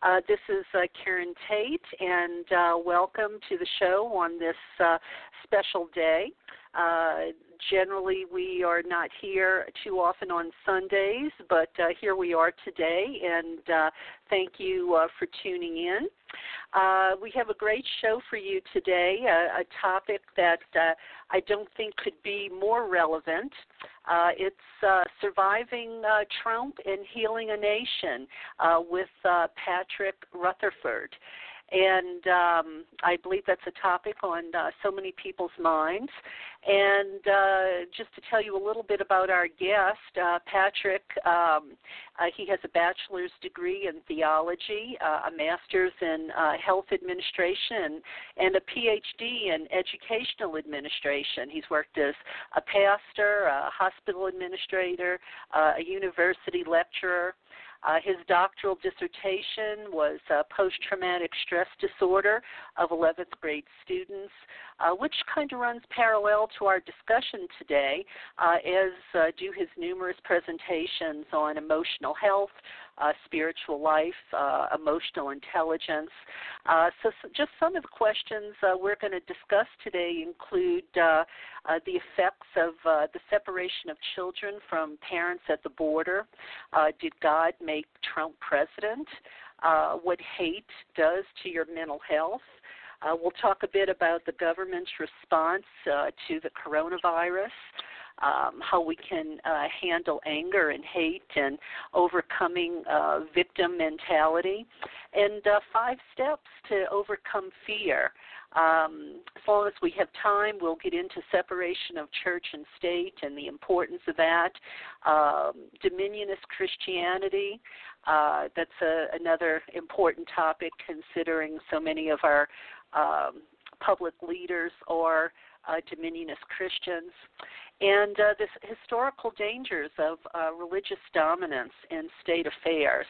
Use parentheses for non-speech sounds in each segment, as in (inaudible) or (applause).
Uh, this is uh, Karen Tate, and uh, welcome to the show on this uh, special day. Uh, generally, we are not here too often on Sundays, but uh, here we are today, and thank you for tuning in. Uh, we have a great show for you today, a, a topic that uh, I don't think could be more relevant. Uh, it's uh, Surviving uh, Trump and Healing a Nation uh, with uh, Patric Rutherford. And um, I believe that's a topic on uh, so many people's minds. And uh, just to tell you a little bit about our guest, uh, Patric, um, uh, he has a bachelor's degree in theology, uh, a master's in uh, health administration, and a PhD in educational administration. He's worked as a pastor, a hospital administrator, a university lecturer. Uh, his doctoral dissertation was uh, post traumatic stress disorder of 11th grade students, uh, which kind of runs parallel to our discussion today, uh, as uh, do his numerous presentations on emotional health, uh, spiritual life, uh, emotional intelligence. Uh, so, so, just some of the questions uh, we're going to discuss today include uh, uh, the effects of the separation of children from parents at the border. did God make Trump president? what hate does to your mental health? Uh, we'll talk a bit about the government's response uh, to the coronavirus um, how we can uh, handle anger and hate and overcoming uh, victim mentality, and uh, five steps to overcome fear. Um, as long as we have time, we'll get into separation of church and state and the importance of that. Um, dominionist Christianity, uh, that's a, another important topic considering so many of our um, public leaders are uh, dominionist Christians and uh, the historical dangers of uh, religious dominance in state affairs.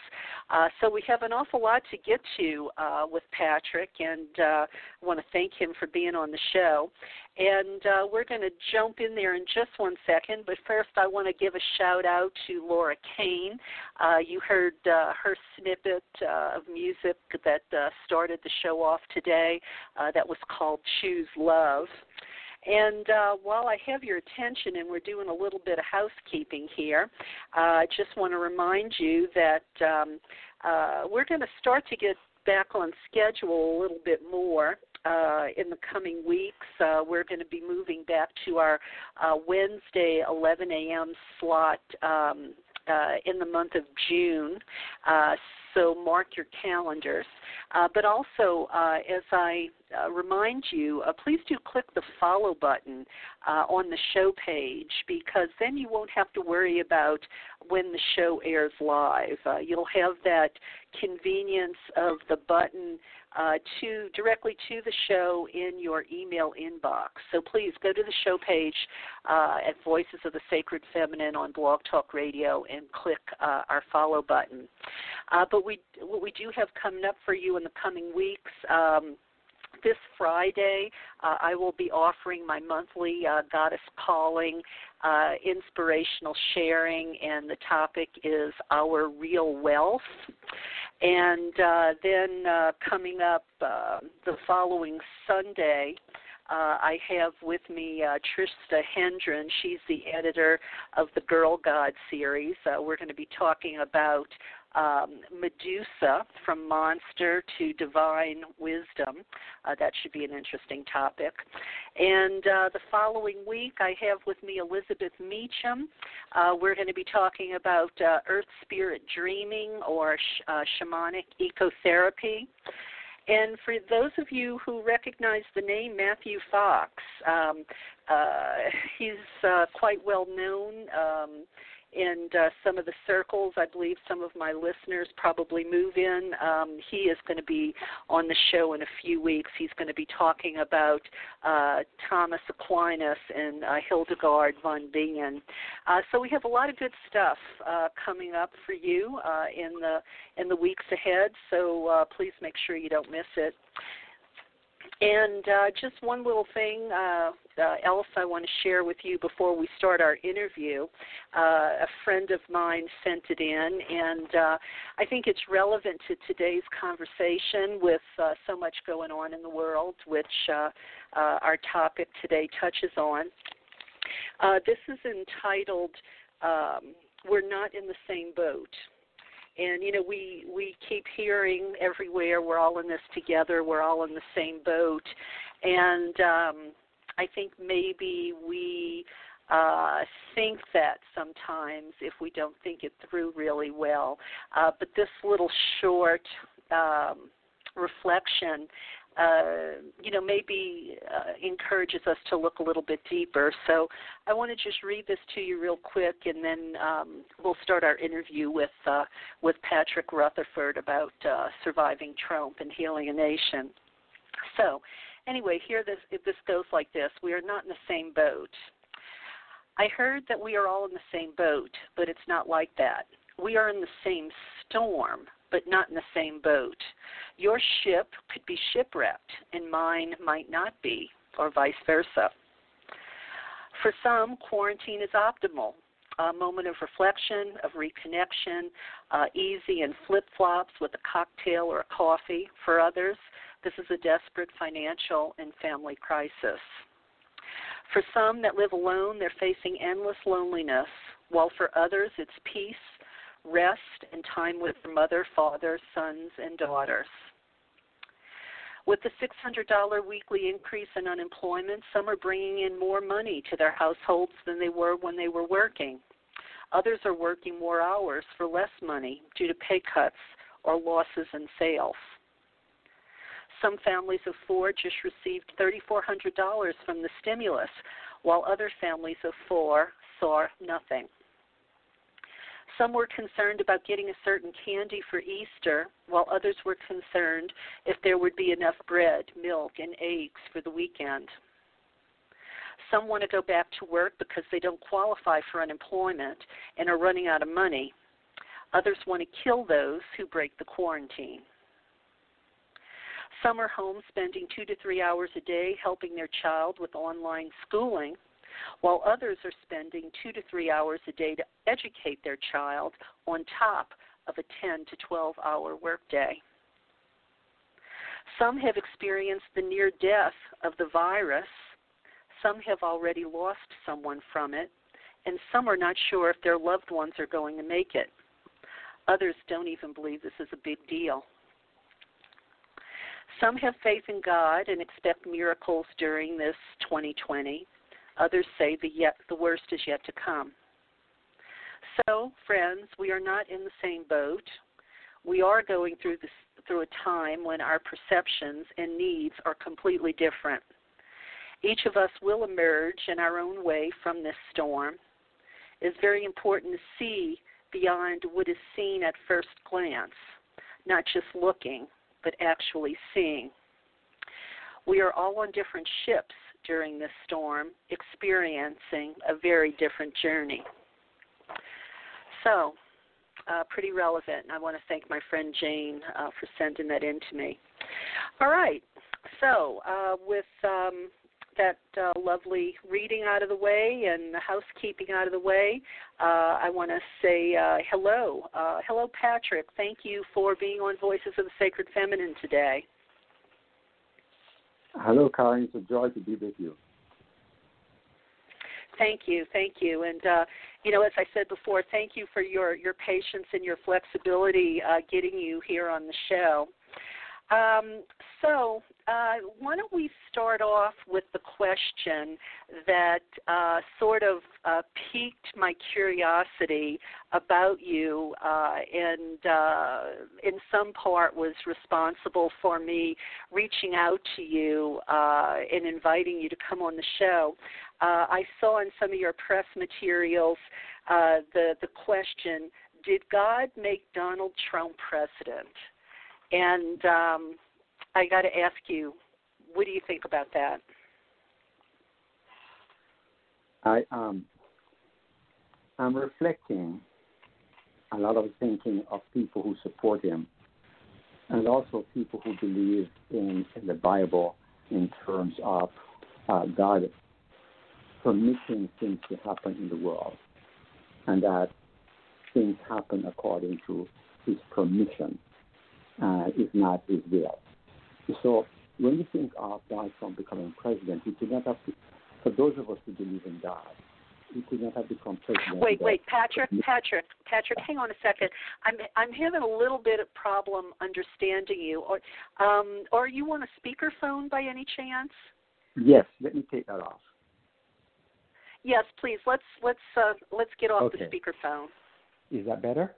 Uh, so we have an awful lot to get to uh, with Patric, and uh, I want to thank him for being on the show. And uh, we're going to jump in there in just one second, but first I want to give a shout out to Laura Kane. you heard her snippet of music that started the show off today. that was called Choose Love. And uh, while I have your attention and we're doing a little bit of housekeeping here, uh, I just want to remind you that um, uh, we're going to start to get back on schedule a little bit more uh, in the coming weeks. Uh, we're going to be moving back to our uh, Wednesday 11 a.m. slot um, uh, in the month of June. Uh, so mark your calendars. Uh, but also, uh, as I uh, remind you, uh, please do click the follow button uh, on the show page because then you won't have to worry about when the show airs live. Uh, you'll have that convenience of the button uh, to directly to the show in your email inbox. So please go to the show page uh, at Voices of the Sacred Feminine on Blog Talk Radio and click our follow button. But we what we do have coming up for you in the coming weeks. Um, this Friday, uh, I will be offering my monthly uh, Goddess Calling uh, inspirational sharing, and the topic is Our Real Wealth. And uh, then uh, coming up uh, the following Sunday, I have with me Trista Hendren. She's the editor of the Girl God series. We're going to be talking about um, Medusa from monster to divine wisdom. Uh, that should be an interesting topic. And uh, the following week, I have with me Elizabeth Meacham. Uh, we're going to be talking about uh, earth spirit dreaming or sh- uh, shamanic ecotherapy. And for those of you who recognize the name Matthew Fox, um, uh, he's quite well known um, in uh, some of the circles. I believe some of my listeners probably move in. Um, he is going to be on the show in a few weeks. He's going to be talking about uh, Thomas Aquinas and uh, Hildegard von Bingen. Uh, so we have a lot of good stuff uh, coming up for you uh, in the in the weeks ahead. So please make sure you don't miss it. And uh, just one little thing uh, uh, else I want to share with you before we start our interview. Uh, a friend of mine sent it in, and uh, I think it's relevant to today's conversation with uh, so much going on in the world, which our topic today touches on. This is entitled um, We're Not in the Same Boat and you know we we keep hearing everywhere we're all in this together we're all in the same boat. And um i think maybe we uh think that sometimes if we don't think it through really well. Uh but this little short um reflection uh, you know, maybe uh, encourages us to look a little bit deeper. So I want to just read this to you real quick, and then um, we'll start our interview with uh, with Patric Rutherford about uh, surviving Trump and healing a nation. So, anyway, here this this goes like this: We are not in the same boat. I heard that we are all in the same boat, but it's not like that. We are in the same storm, but not in the same boat. Your ship could be shipwrecked, and mine might not be, or vice versa. For some, quarantine is optimal. A moment of reflection, of reconnection, uh, easy and flip flops with a cocktail or a coffee. For others, this is a desperate financial and family crisis. For some that live alone, they're facing endless loneliness, while for others, it's peace rest, and time with their mother, father, sons, and daughters. With the $600 weekly increase in unemployment, some are bringing in more money to their households than they were when they were working. Others are working more hours for less money due to pay cuts or losses in sales. Some families of four just received $3,400 from the stimulus, while other families of four saw nothing. Some were concerned about getting a certain candy for Easter, while others were concerned if there would be enough bread, milk, and eggs for the weekend. Some want to go back to work because they don't qualify for unemployment and are running out of money. Others want to kill those who break the quarantine. Some are home spending two to three hours a day helping their child with online schooling while others are spending two to three hours a day to educate their child on top of a 10 to 12 hour workday. Some have experienced the near death of the virus. Some have already lost someone from it, and some are not sure if their loved ones are going to make it. Others don't even believe this is a big deal. Some have faith in God and expect miracles during this 2020. Others say the, yet, the worst is yet to come. So, friends, we are not in the same boat. We are going through this through a time when our perceptions and needs are completely different. Each of us will emerge in our own way from this storm. It is very important to see beyond what is seen at first glance, not just looking, but actually seeing. We are all on different ships during this storm experiencing a very different journey. So, uh, pretty relevant. And I want to thank my friend Jane uh, for sending that in to me. All right. So, uh, with um, that uh, lovely reading out of the way and the housekeeping out of the way, uh, I want to say uh, hello. Hello, Patric. Thank you for being on Voices of the Sacred Feminine today. Hello, Karen. It's a joy to be with you. Thank you, thank you, and uh, you know, as I said before, thank you for your your patience and your flexibility uh, getting you here on the show. Um, so, uh, why don't we start off with the question that uh, sort of uh, piqued my curiosity about you, uh, and uh, in some part was responsible for me reaching out to you uh, and inviting you to come on the show. I saw in some of your press materials the the question: Did God make Donald Trump president? And um, I got to ask you, what do you think about that? I um, I'm reflecting a lot of thinking of people who support him, and also people who believe in, in the Bible in terms of uh, God permitting things to happen in the world, and that things happen according to His permission uh, is not his will. So when you think of Donald Trump becoming president, he could not have, to, for those of us who believe in God, he could not have become president. Wait, wait, Patric, Patric, Patric, hang on a second. I'm I'm having a little bit of problem understanding you. Or um, or are you on a speakerphone by any chance? Yes, let me take that off. Yes, please. Let's let's uh, let's get off okay. the speakerphone. Is that better?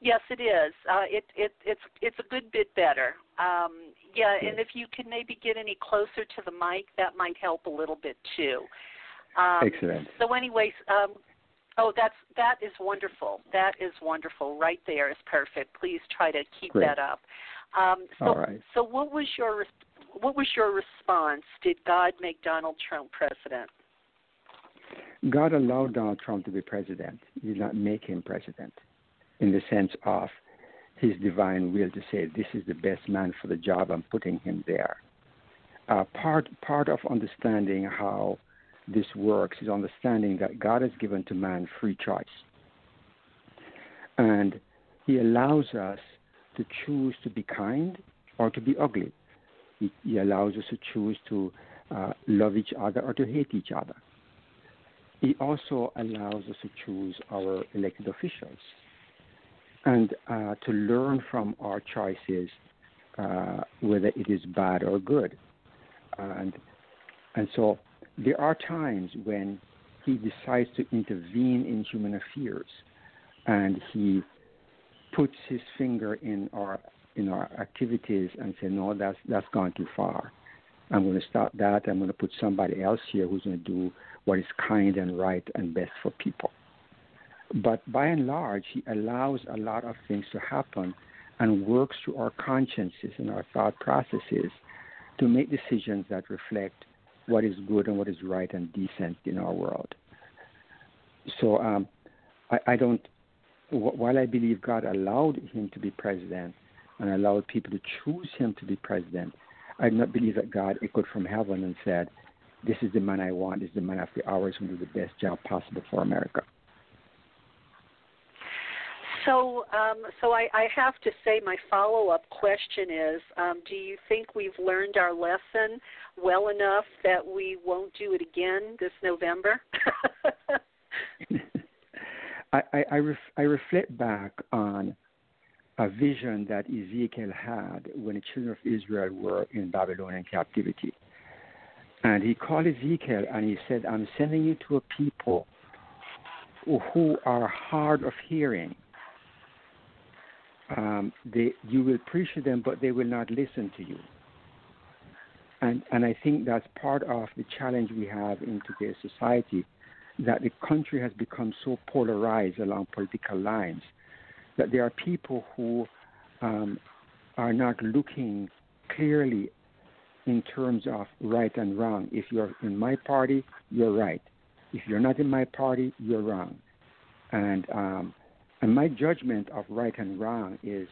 Yes, it is. Uh, it, it, it's it's a good bit better. Um, yeah, and if you can maybe get any closer to the mic, that might help a little bit too. Um, Excellent. So, anyways, um, oh, that's that is wonderful. That is wonderful. Right there is perfect. Please try to keep Great. that up. Um, so, All right. so what was your what was your response? Did God make Donald Trump president? God allowed Donald Trump to be president. He did not make him president in the sense of his divine will to say, This is the best man for the job, I'm putting him there. Uh, part, part of understanding how this works is understanding that God has given to man free choice. And he allows us to choose to be kind or to be ugly. He, he allows us to choose to uh, love each other or to hate each other. He also allows us to choose our elected officials and uh, to learn from our choices, uh, whether it is bad or good. And, and so there are times when he decides to intervene in human affairs and he puts his finger in our in our activities and say, no, that's that's gone too far. I'm going to stop that. I'm going to put somebody else here who's going to do what is kind and right and best for people. But by and large, he allows a lot of things to happen and works through our consciences and our thought processes to make decisions that reflect what is good and what is right and decent in our world. So um, I, I don't, while I believe God allowed him to be president and allowed people to choose him to be president, I do not believe that God echoed from heaven and said, This is the man I want, this is the man the hours who will do the best job possible for America. So, um, so I, I, have to say, my follow-up question is: um, Do you think we've learned our lesson well enough that we won't do it again this November? (laughs) I, I, I, ref, I reflect back on a vision that Ezekiel had when the children of Israel were in Babylonian captivity. And he called Ezekiel and he said, I'm sending you to a people who are hard of hearing um, they, you will preach to them, but they will not listen to you. And, and I think that's part of the challenge we have in today's society that the country has become so polarized along political lines that there are people who um, are not looking clearly in terms of right and wrong. If you're in my party, you're right. If you're not in my party, you're wrong. And um, and my judgment of right and wrong is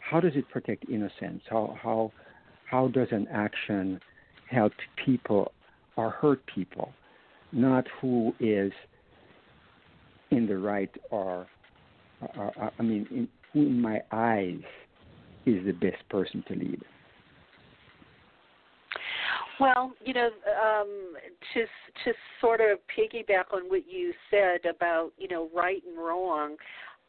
how does it protect innocence? How how how does an action help people or hurt people? Not who is in the right or, or, or I mean, in, who in my eyes is the best person to lead. Well, you know, um, to to sort of piggyback on what you said about you know right and wrong.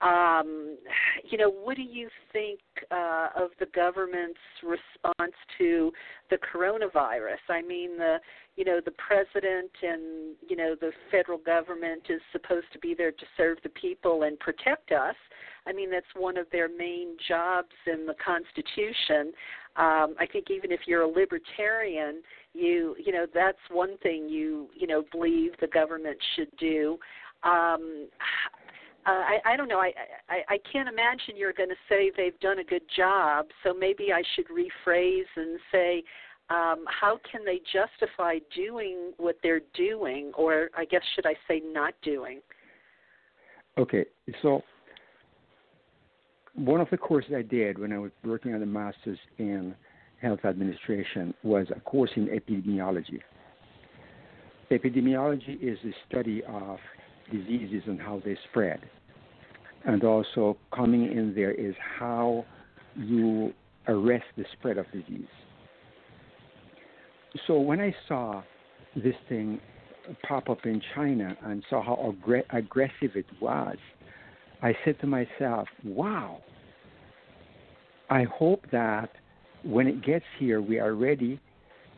Um, you know, what do you think uh, of the government's response to the coronavirus? I mean, the you know the president and you know the federal government is supposed to be there to serve the people and protect us. I mean, that's one of their main jobs in the Constitution. Um, I think even if you're a libertarian, you you know that's one thing you you know believe the government should do. Um, I, I don't know. I, I I can't imagine you're going to say they've done a good job. So maybe I should rephrase and say, um, how can they justify doing what they're doing, or I guess should I say not doing? Okay, so one of the courses I did when I was working on the master's in health administration was a course in epidemiology. Epidemiology is the study of diseases and how they spread. And also, coming in there is how you arrest the spread of disease. So, when I saw this thing pop up in China and saw how aggressive it was, I said to myself, wow, I hope that when it gets here, we are ready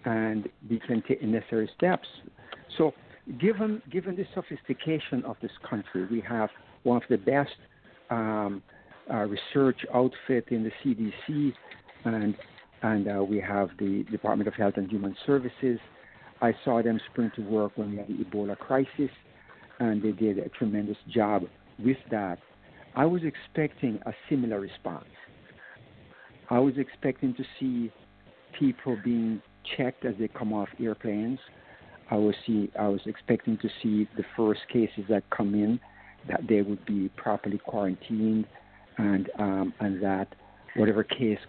and we can take necessary steps. So, given, given the sophistication of this country, we have one of the best um, uh, research outfit in the CDC, and and uh, we have the Department of Health and Human Services. I saw them spring to work when we had the Ebola crisis, and they did a tremendous job with that. I was expecting a similar response. I was expecting to see people being checked as they come off airplanes. I was see I was expecting to see the first cases that come in that they would be properly quarantined, and um, and that whatever case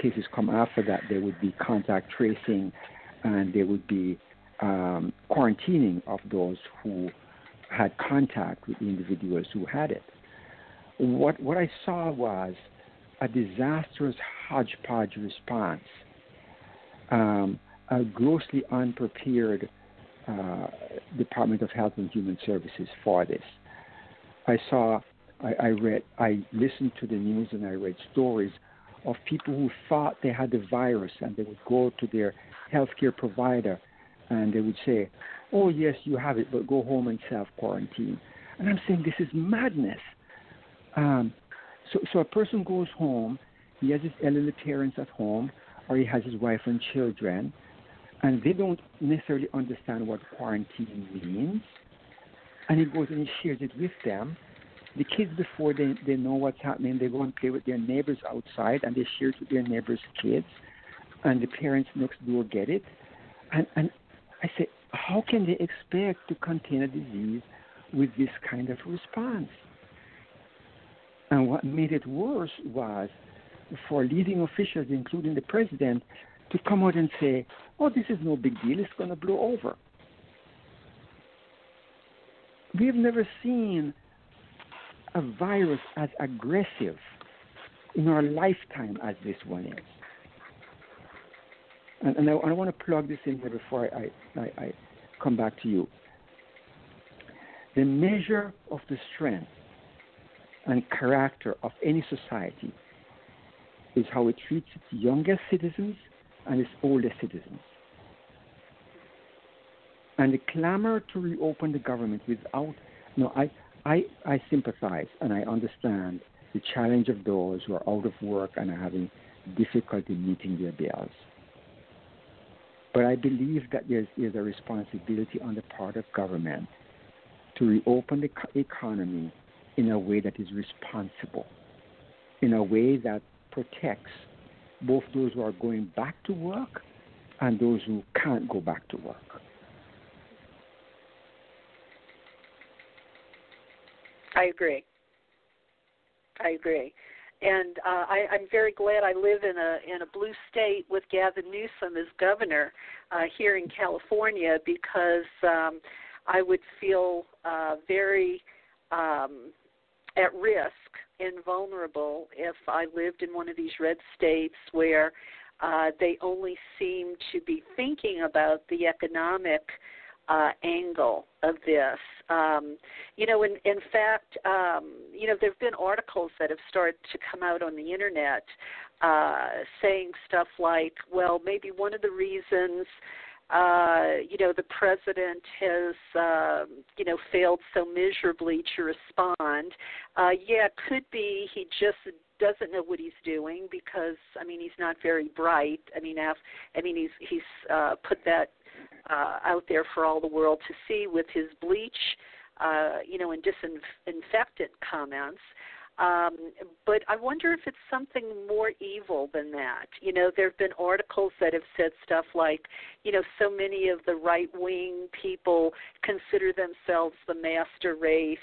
cases come after that, there would be contact tracing, and there would be um, quarantining of those who had contact with the individuals who had it. What what I saw was a disastrous hodgepodge response, um, a grossly unprepared uh, Department of Health and Human Services for this. I saw, I, I read, I listened to the news and I read stories of people who thought they had the virus and they would go to their healthcare provider and they would say, "Oh yes, you have it, but go home and self quarantine." And I'm saying this is madness. Um, so, so a person goes home, he has his elderly parents at home, or he has his wife and children, and they don't necessarily understand what quarantine means and he goes and he shares it with them. The kids, before they, they know what's happening, they go and play with their neighbors outside and they share it with their neighbors' kids. And the parents next door get it. And, and I say, how can they expect to contain a disease with this kind of response? And what made it worse was for leading officials, including the president, to come out and say, oh, this is no big deal, it's going to blow over we've never seen a virus as aggressive in our lifetime as this one is. And, and I, I, want to plug this in here before I, I, I come back to you. The measure of the strength and character of any society is how it treats its youngest citizens and its oldest citizens. And the clamor to reopen the government without, no, I, I, I sympathize and I understand the challenge of those who are out of work and are having difficulty meeting their bills. But I believe that there is a responsibility on the part of government to reopen the economy in a way that is responsible, in a way that protects both those who are going back to work and those who can't go back to work. I agree. I agree. And uh, I, I'm very glad I live in a in a blue state with Gavin Newsom as governor uh, here in California because um, I would feel uh, very um, at risk and vulnerable if I lived in one of these red states where uh, they only seem to be thinking about the economic uh, angle of this. Um, you know, in, in fact, um, you know, there have been articles that have started to come out on the internet uh, saying stuff like, well, maybe one of the reasons uh, you know, the president has, uh, you know, failed so miserably to respond. Uh, yeah, could be he just doesn't know what he's doing because I mean he's not very bright. I mean, af- I mean he's he's uh, put that uh, out there for all the world to see with his bleach, uh, you know, and disinfectant comments. Um, but I wonder if it's something more evil than that. You know, there have been articles that have said stuff like, you know, so many of the right wing people consider themselves the master race.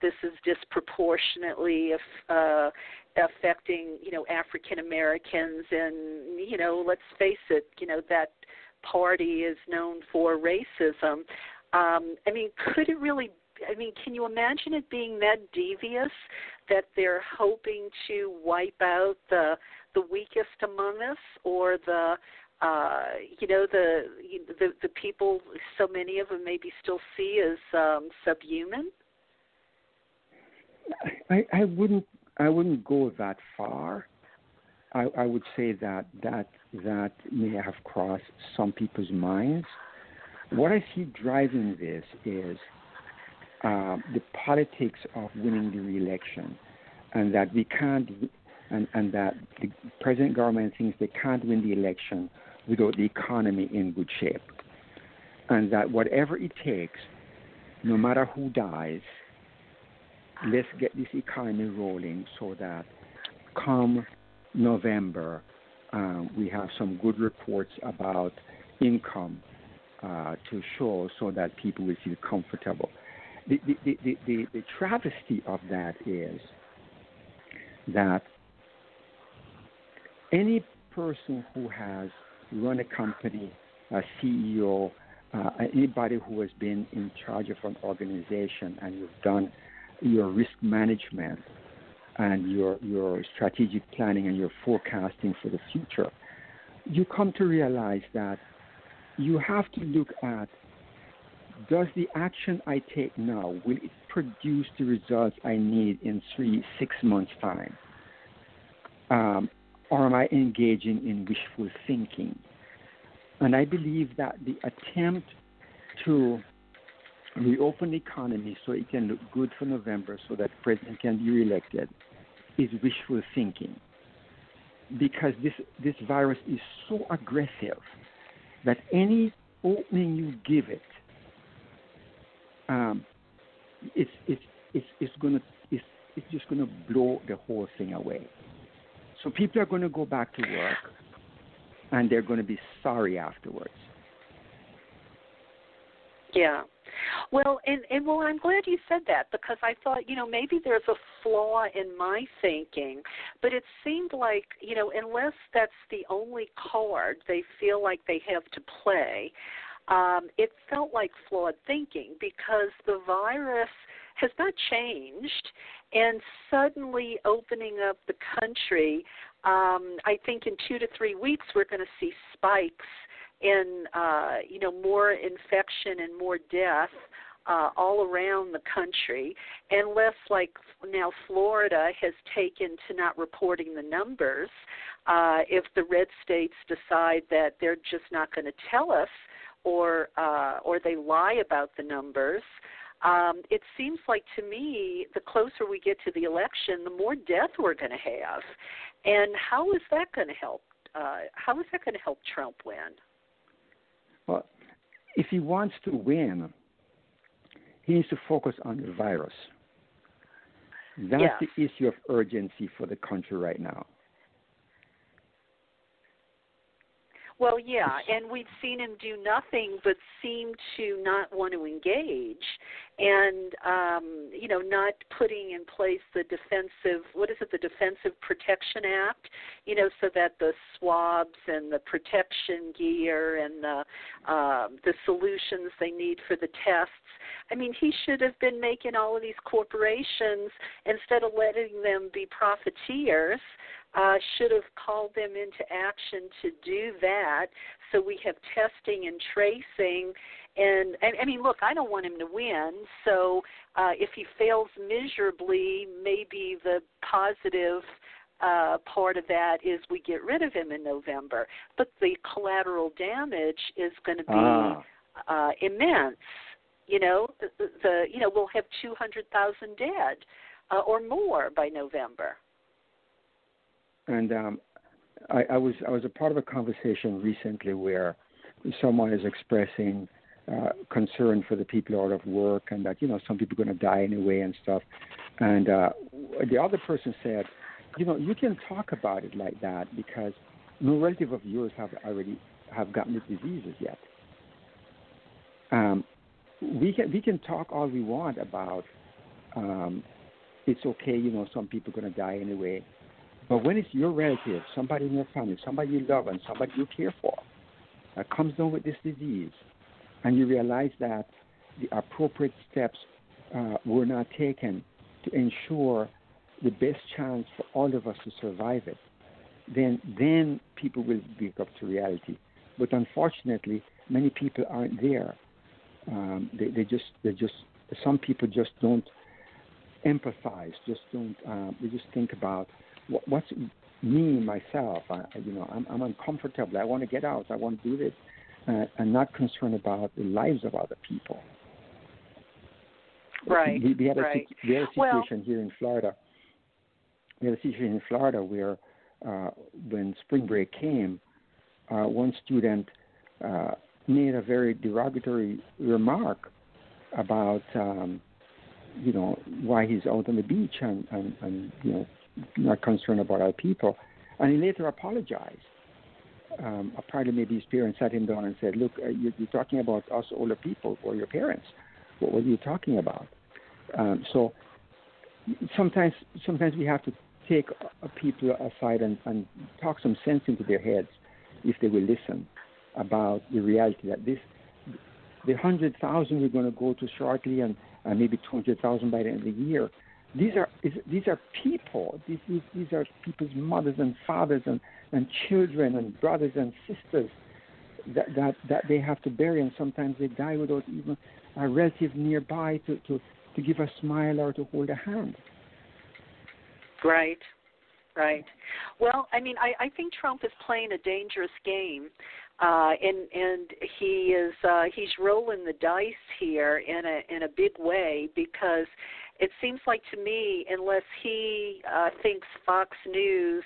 This is disproportionately uh, affecting, you know, African Americans, and you know, let's face it, you know that party is known for racism. Um, I mean, could it really I mean, can you imagine it being that devious that they're hoping to wipe out the the weakest among us or the uh, you know the the the people so many of them maybe still see as um, subhuman. I, I wouldn't I wouldn't go that far. I, I would say that that that may have crossed some people's minds. What I see driving this is uh, the politics of winning the re-election, and that we can't, and, and that the present government thinks they can't win the election without the economy in good shape, and that whatever it takes, no matter who dies, let's get this economy rolling so that come November, um, we have some good reports about income uh, to show so that people will feel comfortable the, the, the, the, travesty of that is that any person who has run a company, a CEO, uh, anybody who has been in charge of an organization and you've done your risk management and your your strategic planning and your forecasting for the future, you come to realize that you have to look at does the action I take now will it produce the results I need in three, six months time? Um, or am I engaging in wishful thinking? And I believe that the attempt to reopen the economy so it can look good for November so that president can be reelected is wishful thinking. Because this, this virus is so aggressive that any opening you give it um, it's it's it's it's gonna it's it's just gonna blow the whole thing away. So people are to go back to work, and they're to be sorry afterwards. Yeah. Well, and and well, I'm glad you said that because I thought, you know, maybe there's a flaw in my thinking, but it seemed like, you know, unless that's the only card they feel like they have to play, um, it felt like flawed thinking because the virus has not changed, and suddenly opening up the country, um, I think in two to three weeks we're going to see spikes in uh, you know more infection and more death. Uh, all around the country, unless like now Florida has taken to not reporting the numbers. Uh, if the red states decide that they're just not going to tell us, or uh, or they lie about the numbers. Um, it seems like to me, the closer we get to the election, the more death we're going to have. And how is that going to help? Uh, how is that going to help Trump win? Well, if he wants to win, he needs to focus on the virus. That's yes. the issue of urgency for the country right now. Well, yeah, and we've seen him do nothing but seem to not want to engage. and um, you know not putting in place the defensive what is it the Defensive Protection Act, you know, so that the swabs and the protection gear and the um, the solutions they need for the tests. I mean, he should have been making all of these corporations instead of letting them be profiteers uh, should have called them into action to do that. So we have testing and tracing. And, and I mean, look, I don't want him to win. So uh, if he fails miserably, maybe the positive uh, part of that is we get rid of him in November. But the collateral damage is going to be Ah. uh, immense. You know, the, the you know we'll have two hundred thousand dead uh, or more by November. And um, I, I was I was a part of a conversation recently where someone is expressing uh, concern for the people out of work and that you know some people are going to die anyway and stuff. And uh, the other person said, you know, you can talk about it like that because no relative of yours have already have gotten the diseases yet. Um, we can we can talk all we want about um, it's okay, you know, some people are going to die anyway. But when it's your relative, somebody in your family, somebody you love, and somebody you care for, that comes down with this disease, and you realize that the appropriate steps uh, were not taken to ensure the best chance for all of us to survive it, then then people will wake up to reality. But unfortunately, many people aren't there. Um, they, they just they just some people just don't empathize, just don't. Um, they just think about what, what's me myself. I, you know, I'm, I'm uncomfortable. I want to get out. I want to do this, uh, and not concerned about the lives of other people. Right. We, we had a right. we had a Well- situation here in Florida. We had a situation in Florida where, uh, when spring break came, uh, one student uh, made a very derogatory remark about, um, you know, why he's out on the beach and, and, and you know, not concerned about our people, and he later apologized. Um, apparently, maybe his parents sat him down and said, "Look, uh, you, you're talking about us older people or your parents. What, are you talking about?" Um, so sometimes, sometimes we have to take people aside and, and talk some sense into their heads, if they will listen, about the reality that this, the hundred thousand we're going to go to shortly, and, and maybe two hundred thousand by the end of the year. These are is, these are people. These, these these are people's mothers and fathers and, and children and brothers and sisters that, that that they have to bury, and sometimes they die without even a relative nearby to, to, to give a smile or to hold a hand. Right. Right. Well, I mean, I, I think Trump is playing a dangerous game, uh, and and he is uh, he's rolling the dice here in a in a big way because it seems like to me, unless he uh, thinks Fox News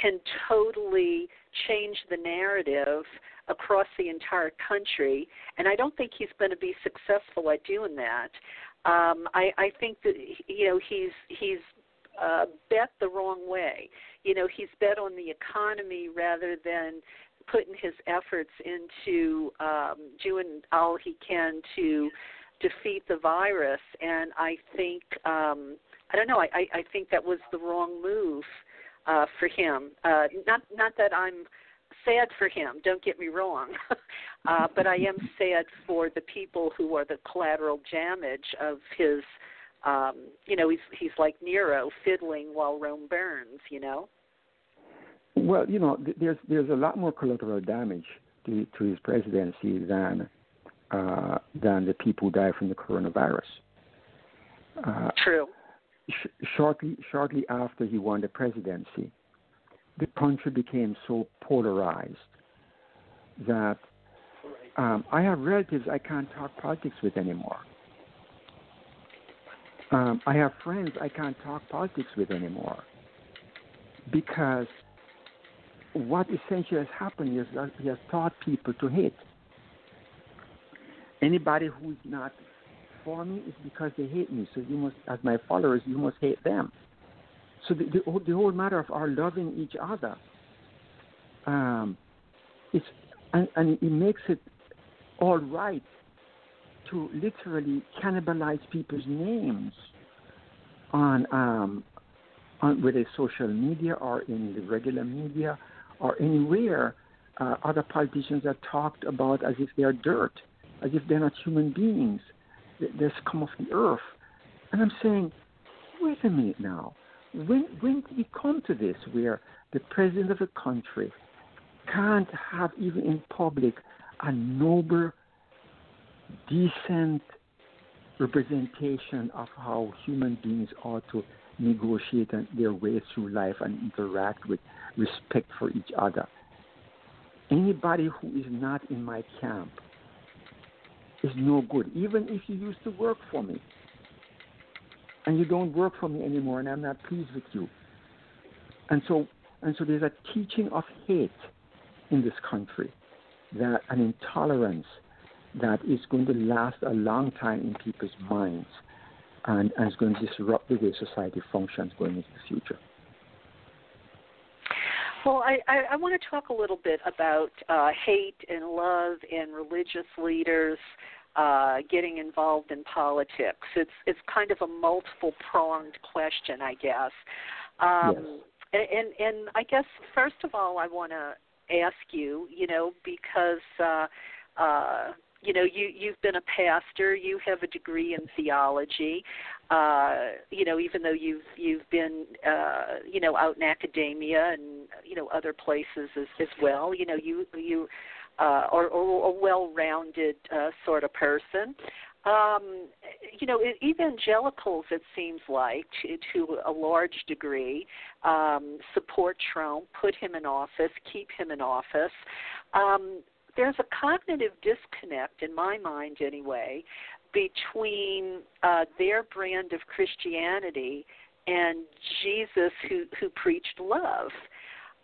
can totally change the narrative across the entire country, and I don't think he's going to be successful at doing that. Um, I, I think that you know he's he's uh, bet the wrong way. You know, he's bet on the economy rather than putting his efforts into um, doing all he can to defeat the virus. And I think, um, I don't know, I, I, I think that was the wrong move uh, for him. Uh, not, not that I'm sad for him. Don't get me wrong, (laughs) uh, but I am sad for the people who are the collateral damage of his um, you know, he's he's like Nero fiddling while Rome burns, you know. Well, you know, th- there's there's a lot more collateral damage to to his presidency than uh, than the people who die from the coronavirus. Uh, True. sh- shortly shortly after he won the presidency, the country became so polarized that um, I have relatives I can't talk politics with anymore. Um, I have friends I can't talk politics with anymore because what essentially has happened is that he has taught people to hate. Anybody who is not for me is because they hate me. So you must, as my followers, you must hate them. So the, the, whole- the whole matter of our loving each other, um, it's and, and it makes it all right to literally cannibalize people's names on um, on whether social media or in the regular media or anywhere. Uh, other politicians are talked about as if they are dirt, as if they're not human beings. They're scum of the earth. And I'm saying, wait a minute now. When when did we come to this where the president of a country can't have even in public a noble, decent representation of how human beings ought to negotiate their way through life and interact with respect for each other. Anybody who is not in my camp is no good, even if you used to work for me. And you don't work for me anymore, and I'm not pleased with you. And so, and so there's a teaching of hate in this country, that an intolerance that is going to last a long time in people's minds and, and is going to disrupt the way society functions going into the future. Well, I, I, I want to talk a little bit about uh, hate and love and religious leaders uh, getting involved in politics. It's it's kind of a multiple pronged question, I guess. Um, yes. and, and and I guess first of all, I want to ask you, you know, because uh, uh, you know you you've been a pastor you have a degree in theology uh you know even though you've you've been uh you know out in academia and you know other places as as well you know you you uh are, are a well-rounded uh sort of person. Um you know evangelicals it seems like to, to a large degree um support Trump put him in office keep him in office. Um there's a cognitive disconnect in my mind anyway between uh, their brand of Christianity and Jesus who who preached love.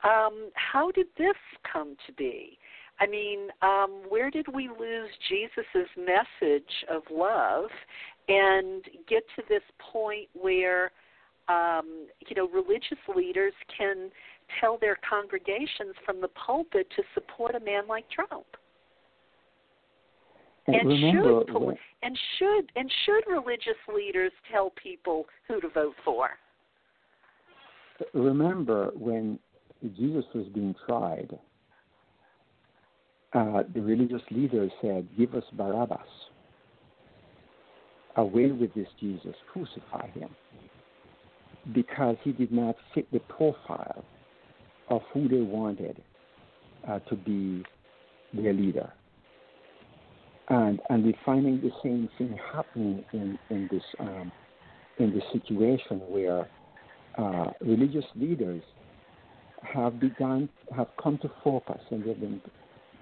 Um, how did this come to be? I mean, um, where did we lose Jesus' message of love and get to this point where um, you know religious leaders can tell their congregations from the pulpit to support a man like Trump. And, and remember, should and should and should religious leaders tell people who to vote for? remember when Jesus was being tried, uh, the religious leaders said, "Give us Barabbas. Away with this Jesus. Crucify him." Because he did not fit the profile of who they wanted uh, to be their leader. And and we're finding the same thing happening in in this um, in this situation where uh, religious leaders have begun have come to focus and they've been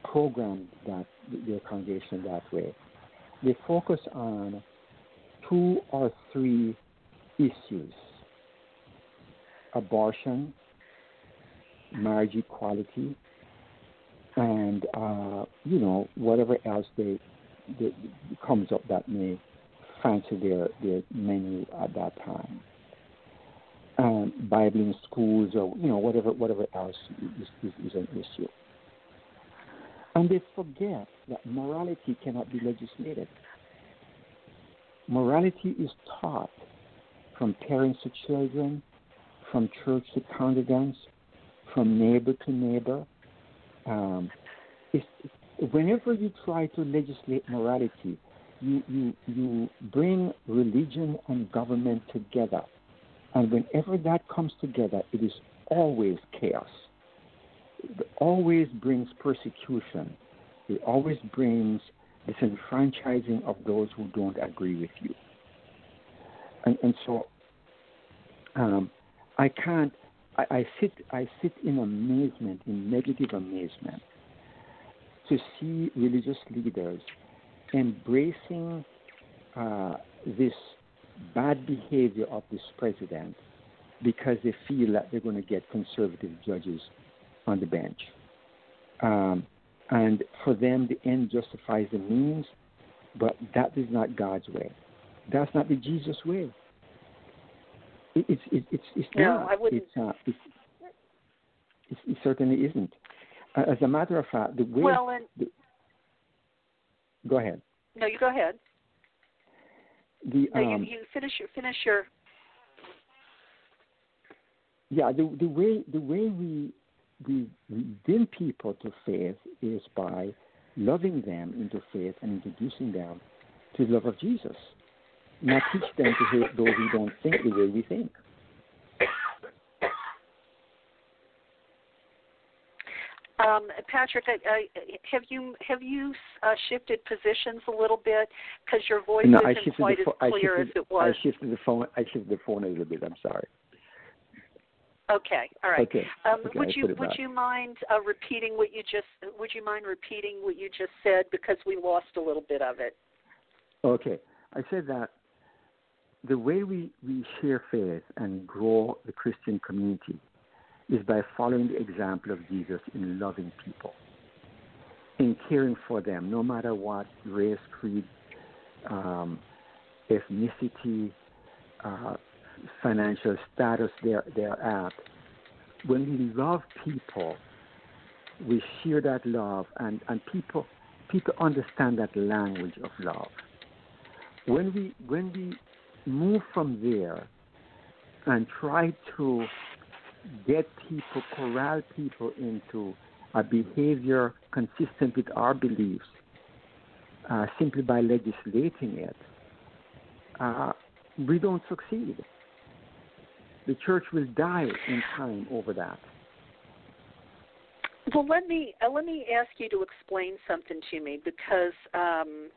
programmed that their congregation that way. They focus on two or three issues: abortion, marriage equality, and uh, you know whatever else they, they comes up that may fancy their their menu at that time. Um, Bible in schools or you know whatever whatever else is, is, is an issue. And they forget that morality cannot be legislated. Morality is taught from parents to children, from church to congregants, from neighbor to neighbor. Um, whenever you try to legislate morality, you, you, you bring religion and government together. And whenever that comes together, it is always chaos. It always brings persecution. It always brings disenfranchising of those who don't agree with you. And, and so um, I can't I, I sit I sit in amazement, in negative amazement, to see religious leaders embracing uh, this bad behavior of this president because they feel that they're going to get conservative judges on the bench. Um, and for them, the end justifies the means, but that is not God's way. That's not the Jesus way. It, it's it, it's it's no, not. I wouldn't. It's, uh, it's, it's, it certainly isn't. Uh, as a matter of fact, the way. Well, and the, go ahead. no, you go ahead. the No, um, you, you finish your finish your. yeah the the way the way we we win people to faith is by loving them into faith and introducing them to the love of Jesus. Not teach them to hate those who don't think the way we think. Um, Patric, I, I, have you have you uh, shifted positions a little bit because your voice No, isn't quite the as clear shifted, as it was. I shifted the phone. I shifted the phone a little bit. I'm sorry. Okay, all right. Okay. Um, okay, would I you would you mind uh, repeating what you just would you mind repeating what you just said because we lost a little bit of it. Okay. I said that the way we, we share faith and grow the Christian community is by following the example of Jesus in loving people, in caring for them, no matter what race, creed, um, ethnicity, uh, financial status they're, they're at. When we love people, we share that love, and, and people people understand that language of love. When we when we move from there and try to get people, corral people into a behavior consistent with our beliefs, uh, simply by legislating it, uh, we don't succeed. The church will die in time over that. Well, let me uh, let me ask you to explain something to me because um,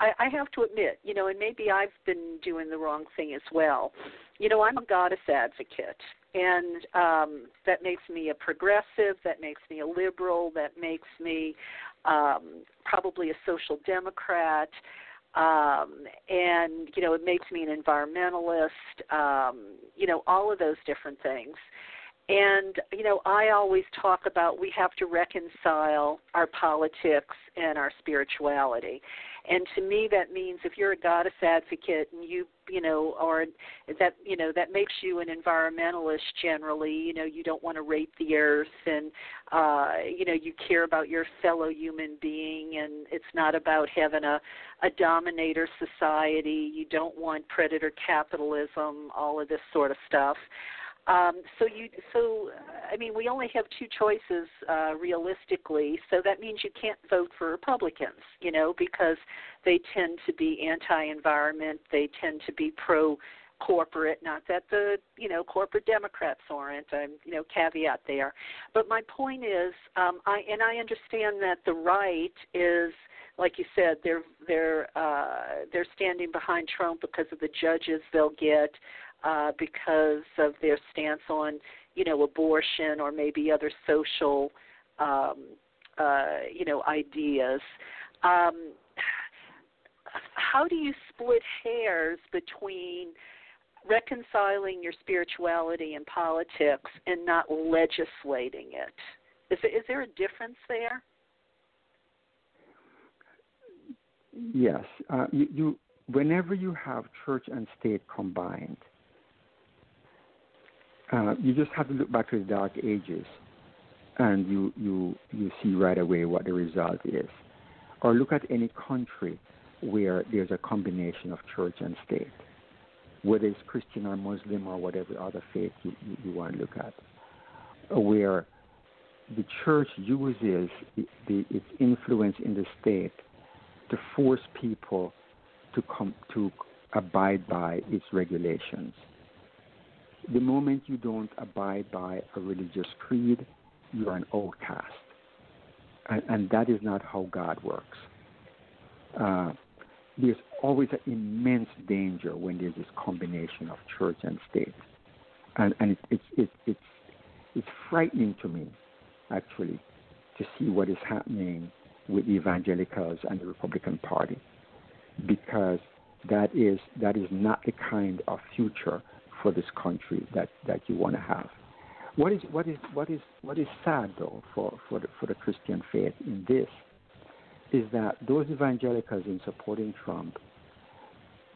I, I have to admit, you know, and maybe I've been doing the wrong thing as well. You know, I'm a goddess advocate, and um, that makes me a progressive. That makes me a liberal. That makes me um, probably a social democrat. Um, and you know, it makes me an environmentalist. Um, you know, all of those different things. And, you know, I always talk about we have to reconcile our politics and our spirituality. And to me that means if you're a goddess advocate and you you know, or that you know, that makes you an environmentalist generally, you know, you don't want to rape the earth and uh, you know, you care about your fellow human being and it's not about having a a dominator society. You don't want predator capitalism, all of this sort of stuff. Um, so you, so I mean, we only have two choices uh, realistically. So that means you can't vote for Republicans, you know, because they tend to be anti-environment. They tend to be pro-corporate. Not that the, you know, corporate Democrats aren't. I'm, you know, caveat there. But my point is, um, I and I understand that the right is like you said, they're they're uh, they're standing behind Trump because of the judges they'll get, uh, because of their stance on you know abortion or maybe other social um, uh, you know ideas. Um, how do you split hairs between reconciling your spirituality and politics and not legislating it? Is there, is there a difference there? Yes, uh, you, you whenever you have church and state combined, uh, you just have to look back to the Dark Ages, and you you you see right away what the result is. Or look at any country where there's a combination of church and state, whether it's Christian or Muslim or whatever other faith you, you, you want to look at, where the church uses the, the, its influence in the state to force people to come to abide by its regulations. The moment you don't abide by a religious creed, you're an outcast. And, and that is not how God works. Uh, there's always an immense danger when there's this combination of church and state. And, and it, it's, it, it's, it's frightening to me, actually, to see what is happening with the evangelicals and the Republican Party, because that is that is not the kind of future for this country that, that you want to have. What is what is what is what is sad though for, for the for the Christian faith in this is that those evangelicals in supporting Trump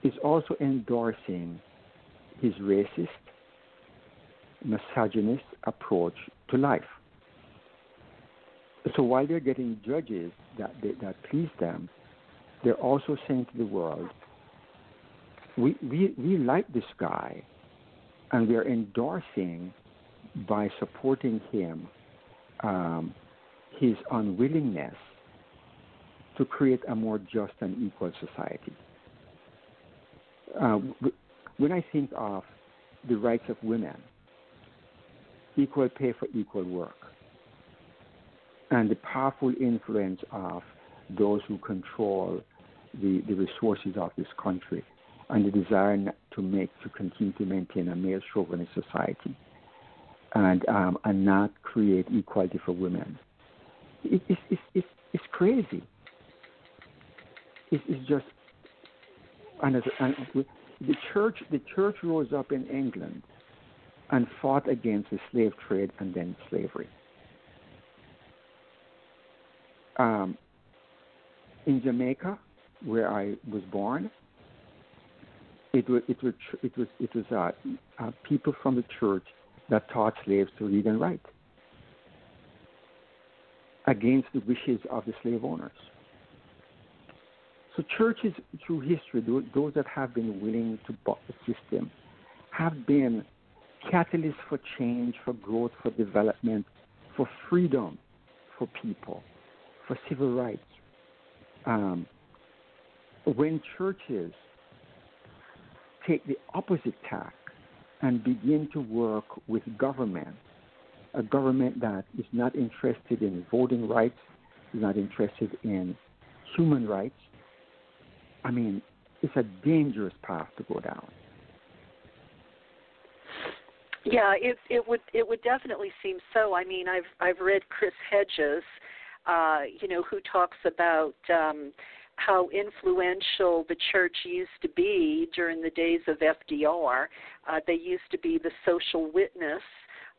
is also endorsing his racist, misogynist approach to life. So while they're getting judges that they, that please them, they're also saying to the world, we, we, we like this guy and we are endorsing by supporting him um, his unwillingness to create a more just and equal society. Uh, when I think of the rights of women, equal pay for equal work, and the powerful influence of those who control the, the resources of this country and the desire to make to continue to maintain a male chauvinist society and um, and not create equality for women. It, it, it, it, it's crazy. It, it's just and, as, and the church the church rose up in England and fought against the slave trade and then slavery. Um, in Jamaica, where I was born, it was it was it was it was uh, uh, people from the church that taught slaves to read and write against the wishes of the slave owners. So churches through history, those that have been willing to buck the system, have been catalysts for change, for growth, for development, for freedom for people, for civil rights. Um, when churches take the opposite tack and begin to work with government, a government that is not interested in voting rights, is not interested in human rights, I mean, it's a dangerous path to go down. Yeah, it it would it would definitely seem so. I mean, I've I've read Chris Hedges, uh, you know, who talks about um, how influential the church used to be during the days of FDR. Uh, they used to be the social witness.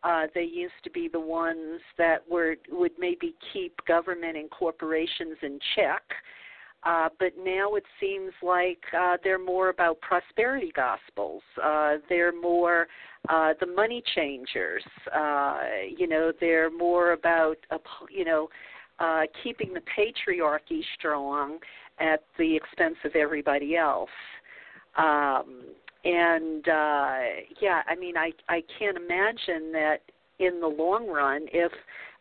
Uh, they used to be the ones that were would maybe keep government and corporations in check. Uh, but now it seems like uh, they're more about prosperity gospels. Uh, they're more uh, the money changers. Uh, you know, they're more about you know uh, keeping the patriarchy strong at the expense of everybody else. Um, and uh, yeah, I mean, I I can't imagine that in the long run, if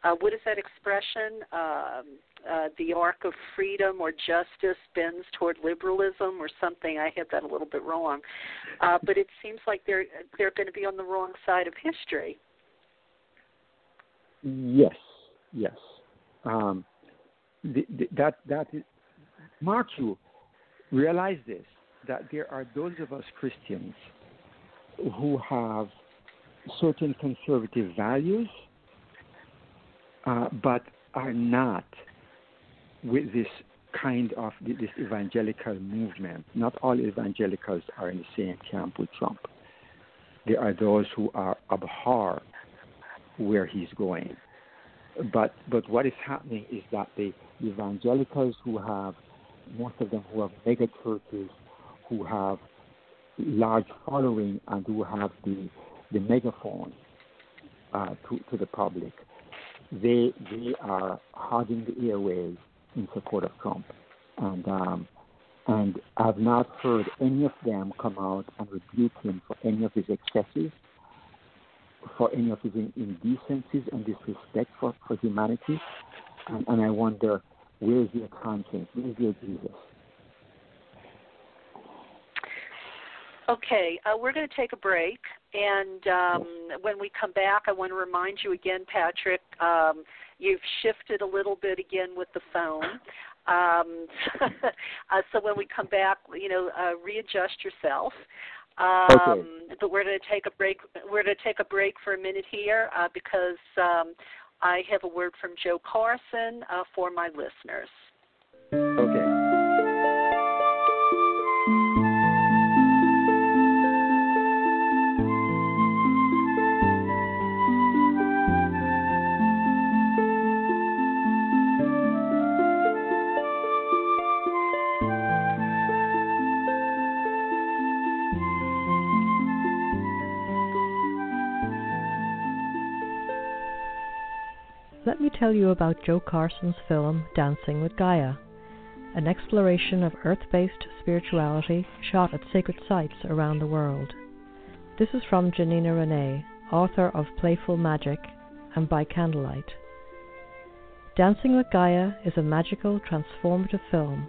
uh, what is that expression? Um, uh, the arc of freedom or justice bends toward liberalism or something. I had that a little bit wrong, uh, but it seems like they're they're going to be on the wrong side of history. Yes, yes. Um, the, the, that that Mark, you realize this that there are those of us Christians who have certain conservative values, uh, but are not with this kind of this evangelical movement. Not all evangelicals are in the same camp with Trump. There are those who are abhor where he's going. But but what is happening is that the evangelicals who have most of them who have mega churches, who have large following and who have the the megaphone uh, to to the public, they they are hogging the airwaves in support of Trump, and um, and I've not heard any of them come out and rebuke him for any of his excesses, for any of his indecencies and disrespect for, for humanity, and, and I wonder where is your conscience, where is your Jesus? Okay, uh, we're going to take a break, and um, when we come back, I want to remind you again, Patric. Um, You've shifted a little bit again with the phone. Um, (laughs) uh, so when we come back, you know, uh, readjust yourself. Um, okay. But we're going to take a break. We're going to take a break for a minute here uh, because um, I have a word from Joe Carson uh, for my listeners. Tell you about Joe Carson's film Dancing with Gaia. an exploration of earth based spirituality shot at sacred sites around the world. This is from Janina Renee, author of Playful Magic and By Candlelight. Dancing with Gaia is a magical, transformative film.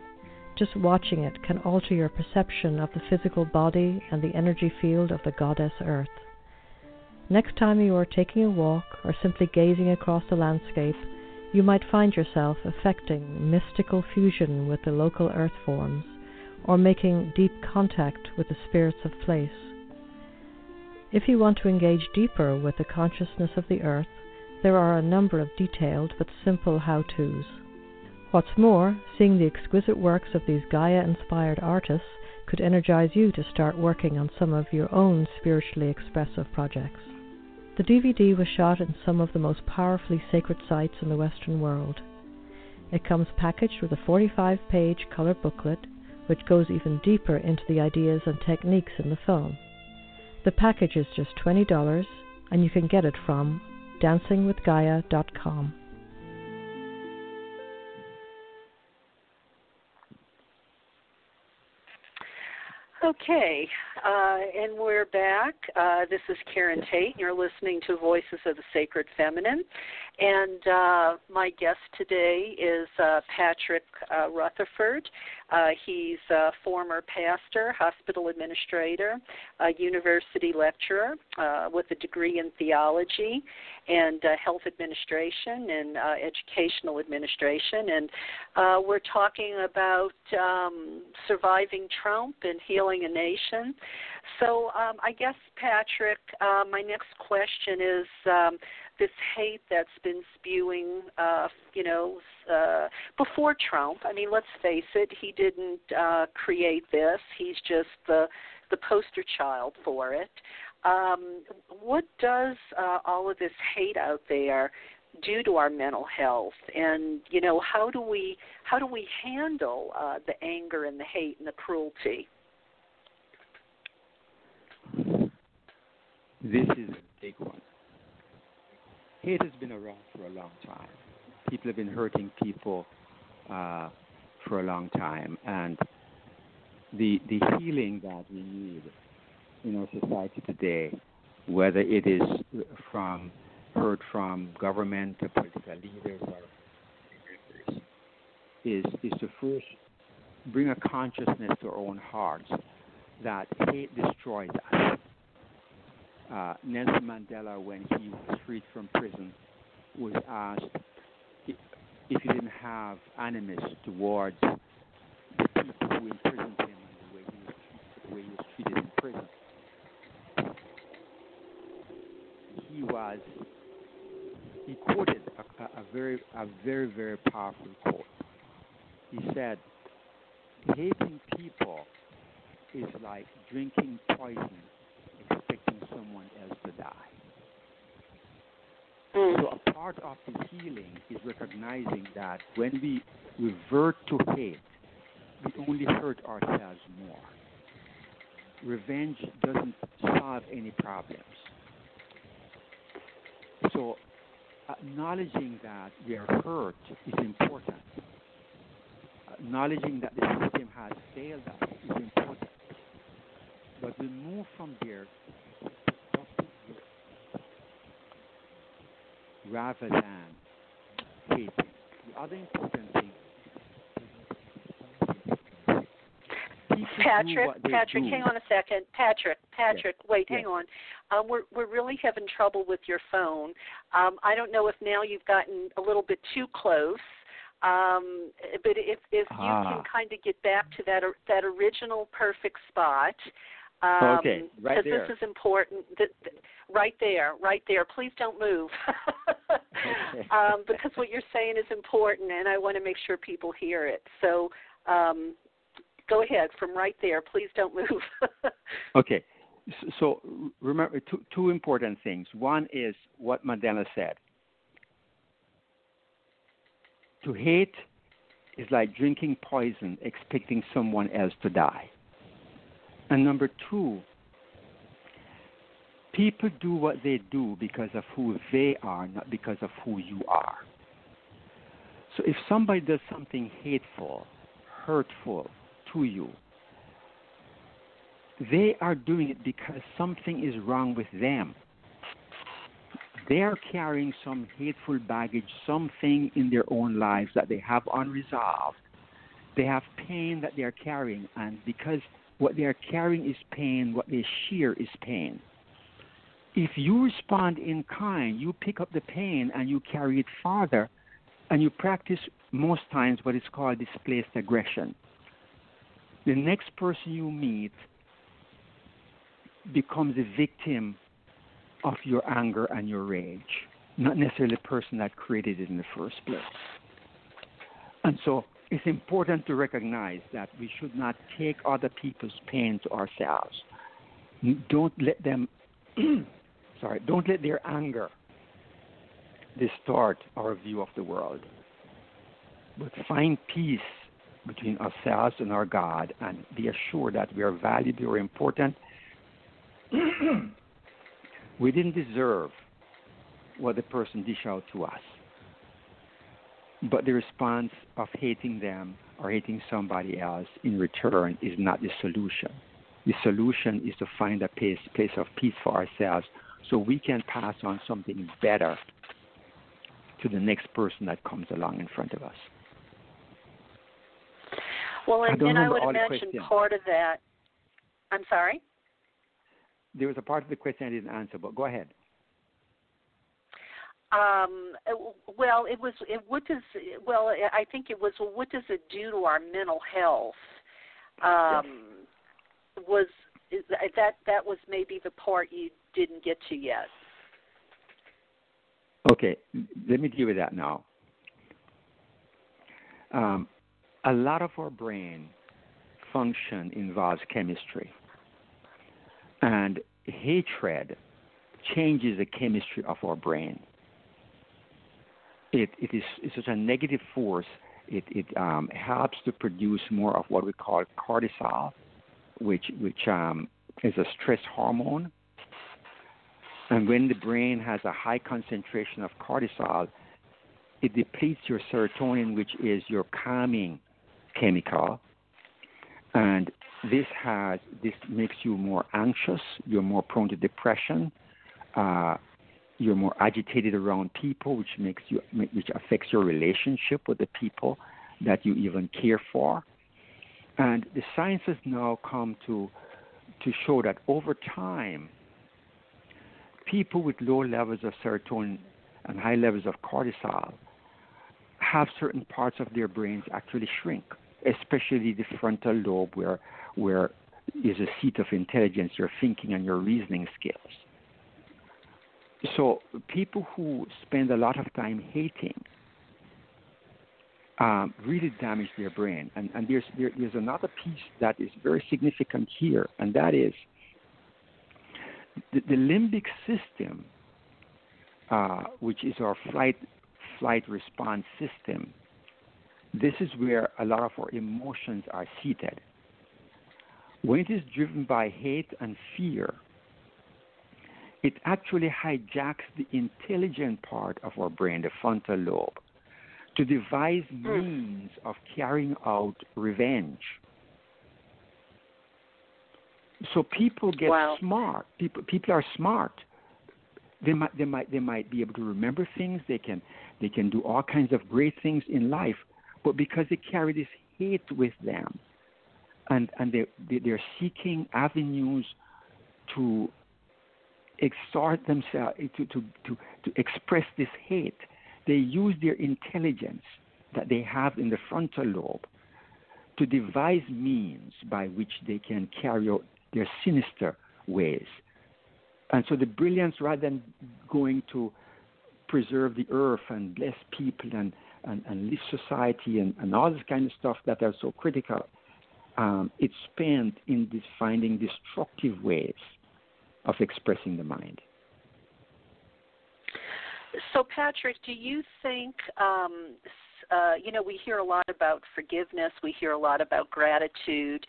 Just watching it can alter your perception of the physical body and the energy field of the goddess Earth. Next time you are taking a walk or simply gazing across the landscape, you might find yourself affecting mystical fusion with the local earth forms or making deep contact with the spirits of place. If you want to engage deeper with the consciousness of the earth, there are a number of detailed but simple how to's. What's more, seeing the exquisite works of these Gaia inspired artists could energize you to start working on some of your own spiritually expressive projects. The DVD was shot in some of the most powerfully sacred sites in the Western world. It comes packaged with a 45 page color booklet, which goes even deeper into the ideas and techniques in the film. The package is just $20, and you can get it from dancingwithgaia.com. Okay, uh, and we're back. Uh, this is Karen Tate. You're listening to Voices of the Sacred Feminine. And uh, my guest today is uh, Patric uh, Rutherford. Uh, he's a former pastor, hospital administrator, a university lecturer uh, with a degree in theology and uh, health administration and educational administration. And we're talking about um, surviving Trump and healing a nation. So um, I guess, Patric, my next question is. Um, this hate that's been spewing, uh, you know, uh, before Trump. I mean, let's face it, he didn't uh, create this. He's just the the poster child for it. Um, what does uh, all of this hate out there do to our mental health? And you know, how do we how do we handle uh, the anger and the hate and the cruelty? This is a big one. Hate has been around for a long time. People have been hurting people uh, for a long time, and the the healing that we need in our society today, whether it is from heard from government or political leaders or is is to first bring a consciousness to our own hearts that hate destroys us uh, Nelson Mandela, when he was freed from prison, was asked if, he didn't have animus towards the people who imprisoned him and the way he was, the way he was treated in prison. He was he quoted a, a very a very very powerful quote. He said, "Hating people is like drinking poison someone else to die. Mm. So a part of the healing is recognizing that when we revert to hate, we only hurt ourselves more. Revenge doesn't solve any problems. So acknowledging that we are hurt is important. Acknowledging that the system has failed us is important. But we move from there rather than hating. The other important thing Patric, Patric, do. hang on a second. Patric, Patric, yes. wait, yes. hang on. Um, we're we're really having trouble with your phone. Um, I don't know if now you've gotten a little bit too close. Um, but if if ah. you can kind of get back to that that original perfect spot, um, okay, right Because there. this is important. That, right there, right there. Please don't move. (laughs) um, because what you're saying is important, and I want to make sure people hear it. So um, go ahead from right there. Please don't move. (laughs) okay. So remember two, two important things. One is what Mandela said. To hate is like drinking poison, expecting someone else to die. And number two, people do what they do because of who they are, not because of who you are. So if somebody does something hateful, hurtful to you, they are doing it because something is wrong with them. They are carrying some hateful baggage, something in their own lives that they have unresolved. They have pain that they are carrying, and because what they are carrying is pain, what they share is pain. If you respond in kind, you pick up the pain and you carry it farther, and you practice most times what is called displaced aggression. The next person you meet becomes a victim of your anger and your rage, not necessarily the person that created it in the first place. And so it's important to recognize that we should not take other people's pain to ourselves. Don't let them, (clears throat) sorry, don't let their anger distort our view of the world. But find peace between ourselves and our God and be assured that we are valued, we are important. (clears throat) we didn't deserve what the person dish out to us. But the response of hating them or hating somebody else in return is not the solution. The solution is to find a place, place of peace for ourselves so we can pass on something better to the next person that comes along in front of us. Well, and, I and I would imagine part of that. I'm sorry. There was a part of the question I didn't answer, but go ahead. Um, well, it was. It, what does? Well, I think it was. Well, what does it do to our mental health? Um, Was is that that was maybe the part you didn't get to yet? Okay, let me deal with that now. Um, a lot of our brain function involves chemistry, and hatred changes the chemistry of our brain. It, it is it's such a negative force. It, it um, helps to produce more of what we call cortisol, which which um, is a stress hormone. And when the brain has a high concentration of cortisol, it depletes your serotonin, which is your calming chemical. And this has this makes you more anxious. You're more prone to depression. Uh, you're more agitated around people, which makes you which affects your relationship with the people that you even care for. And the science has now come to to show that over time, people with low levels of serotonin and high levels of cortisol have certain parts of their brains actually shrink, especially the frontal lobe, where where is a seat of intelligence, your thinking and your reasoning skills. So people who spend a lot of time hating um, really damage their brain. And, and there's, there, there's another piece that is very significant here, and that is the, the limbic system, uh, which is our flight, flight response system. This is where a lot of our emotions are seated. When it is driven by hate and fear, it actually hijacks the intelligent part of our brain, the frontal lobe, to devise hmm. means of carrying out revenge. So people get Wow. smart. People people are smart. They might they might they might be able to remember things. They can they can do all kinds of great things in life, but because they carry this hate with them, and and they, they they're seeking avenues to exhort themselves to, to, to, to express this hate. They use their intelligence that they have in the frontal lobe to devise means by which they can carry out their sinister ways. And so the brilliance, rather than going to preserve the earth and bless people and, and, and lift society and, and all this kind of stuff that are so critical, um, it's spent in this finding destructive ways of expressing the mind. So, Patric, do you think, um, uh, you know, we hear a lot about forgiveness, we hear a lot about gratitude.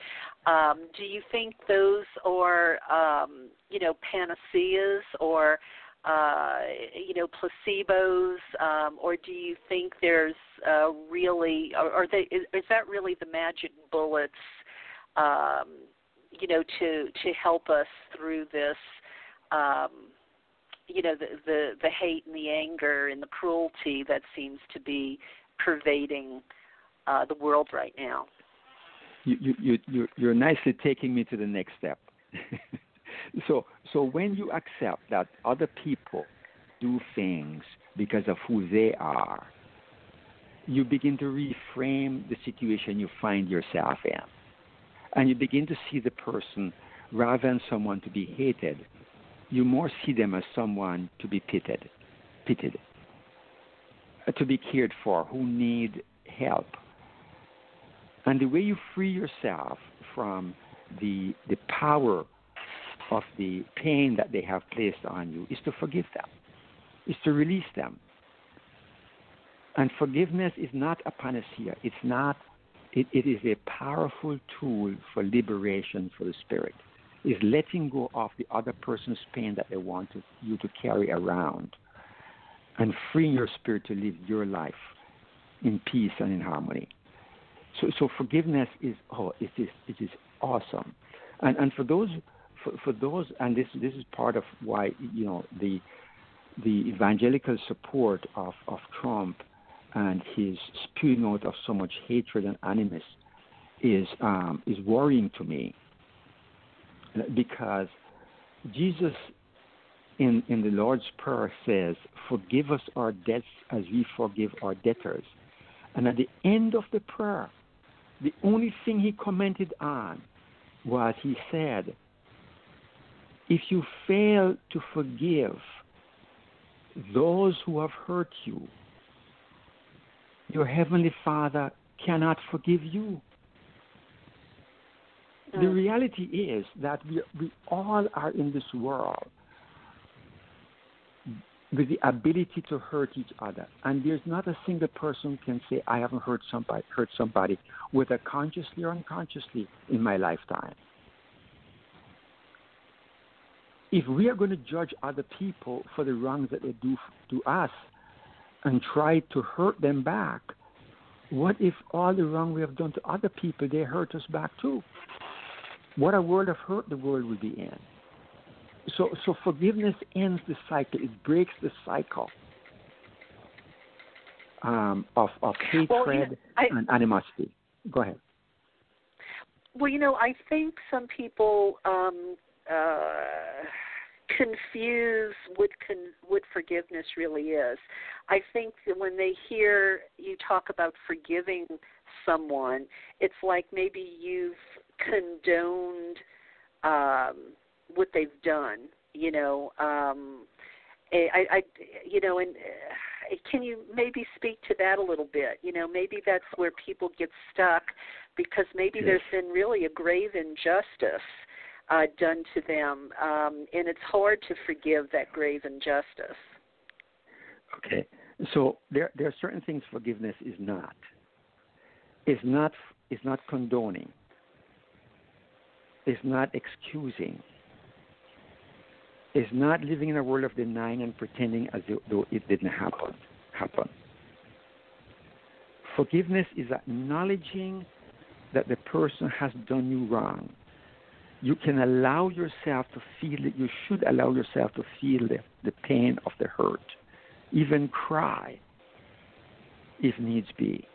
Um, do you think those are, um, you know, panaceas, or uh, you know, placebos, um, or do you think there's uh, really, or, or they, is, is that really the magic bullets, um, you know, to to help us through this, um, you know, the, the the hate and the anger and the cruelty that seems to be pervading uh, the world right now? You you you you're, you're nicely taking me to the next step. (laughs) so so when you accept that other people do things because of who they are, you begin to reframe the situation you find yourself in. And you begin to see the person rather than someone to be hated, you more see them as someone to be pitied, pitied, uh, to be cared for, who need help. And the way you free yourself from the the power of the pain that they have placed on you is to forgive them, is to release them. And forgiveness is not a panacea. It's not. It, it is a powerful tool for liberation for the spirit. Is letting go of the other person's pain that they want to, you to carry around, and freeing your spirit to live your life in peace and in harmony. So, so forgiveness is oh, it is it is awesome, and and for those for, for those, and this this is part of why you know the the evangelical support of, of Trump and his spewing out of so much hatred and animus is um, is worrying to me. Because Jesus in in the Lord's prayer says, "Forgive us our debts as we forgive our debtors," and at the end of the prayer, the only thing he commented on was he said, if you fail to forgive those who have hurt you, your Heavenly Father cannot forgive you. The Mm. reality is that we, we all are in this world with the ability to hurt each other. And there's not a single person can say, I haven't hurt somebody, hurt somebody, whether consciously or unconsciously in my lifetime. If we are going to judge other people for the wrongs that they do to us and try to hurt them back, what if all the wrong we have done to other people, they hurt us back too? What a world of hurt the world will be in. So, so forgiveness ends the cycle. It breaks the cycle um, of of hatred Well, you know, I- and animosity. Go ahead. Well, you know, I think some people um, uh, confuse what con- what forgiveness really is. I think that when they hear you talk about forgiving someone, it's like maybe you've condoned um, what they've done. You know, um, I, I, you know, and uh, can you maybe speak to that a little bit? You know, maybe that's where people get stuck because maybe Yes. there's been really a grave injustice uh, done to them, um, and it's hard to forgive that grave injustice. Okay. So there there are certain things forgiveness is not. It's not is not condoning. It's not excusing. It's not living in a world of denying and pretending as though it didn't happen. Happen. Forgiveness is acknowledging that the person has done you wrong. You can allow yourself to feel it. You should allow yourself to feel the, the pain of the hurt even cry if needs be.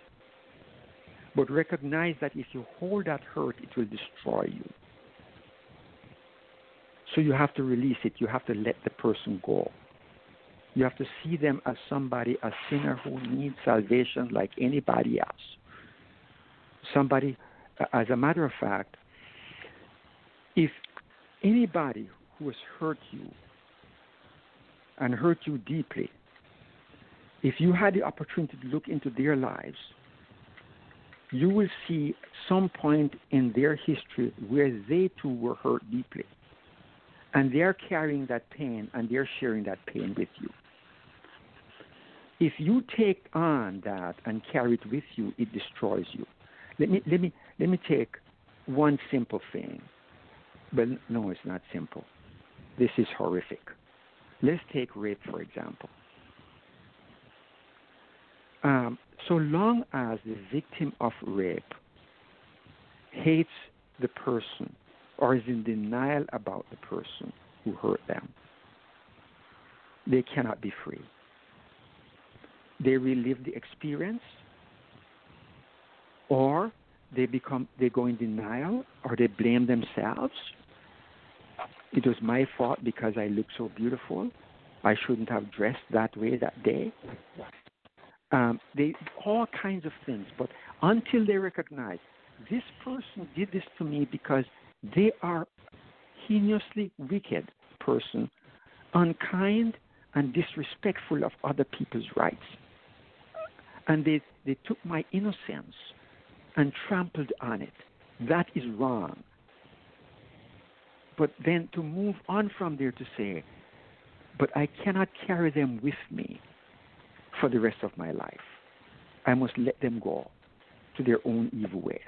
But recognize that if you hold that hurt, it will destroy you. So you have to release it. You have to let the person go. You have to see them as somebody, a sinner who needs salvation like anybody else. Somebody, as a matter of fact, if anybody who has hurt you and hurt you deeply, if you had the opportunity to look into their lives, you will see some point in their history where they too were hurt deeply. And they're carrying that pain and they're sharing that pain with you. If you take on that and carry it with you, it destroys you. Let me let me let me take one simple thing. But no, it's not simple. This is horrific. Let's take rape, for example. Um, so long as the victim of rape hates the person or is in denial about the person who hurt them, they cannot be free. They relive the experience or they become they go in denial or they blame themselves. It was my fault because I look so beautiful. I shouldn't have dressed that way that day. Um, they all kinds of things, but until they recognize this person did this to me because they are heinously wicked person, unkind and disrespectful of other people's rights. And they, they took my innocence and trampled on it. That is wrong. But then to move on from there to say, but I cannot carry them with me for the rest of my life. I must let them go to their own evil ways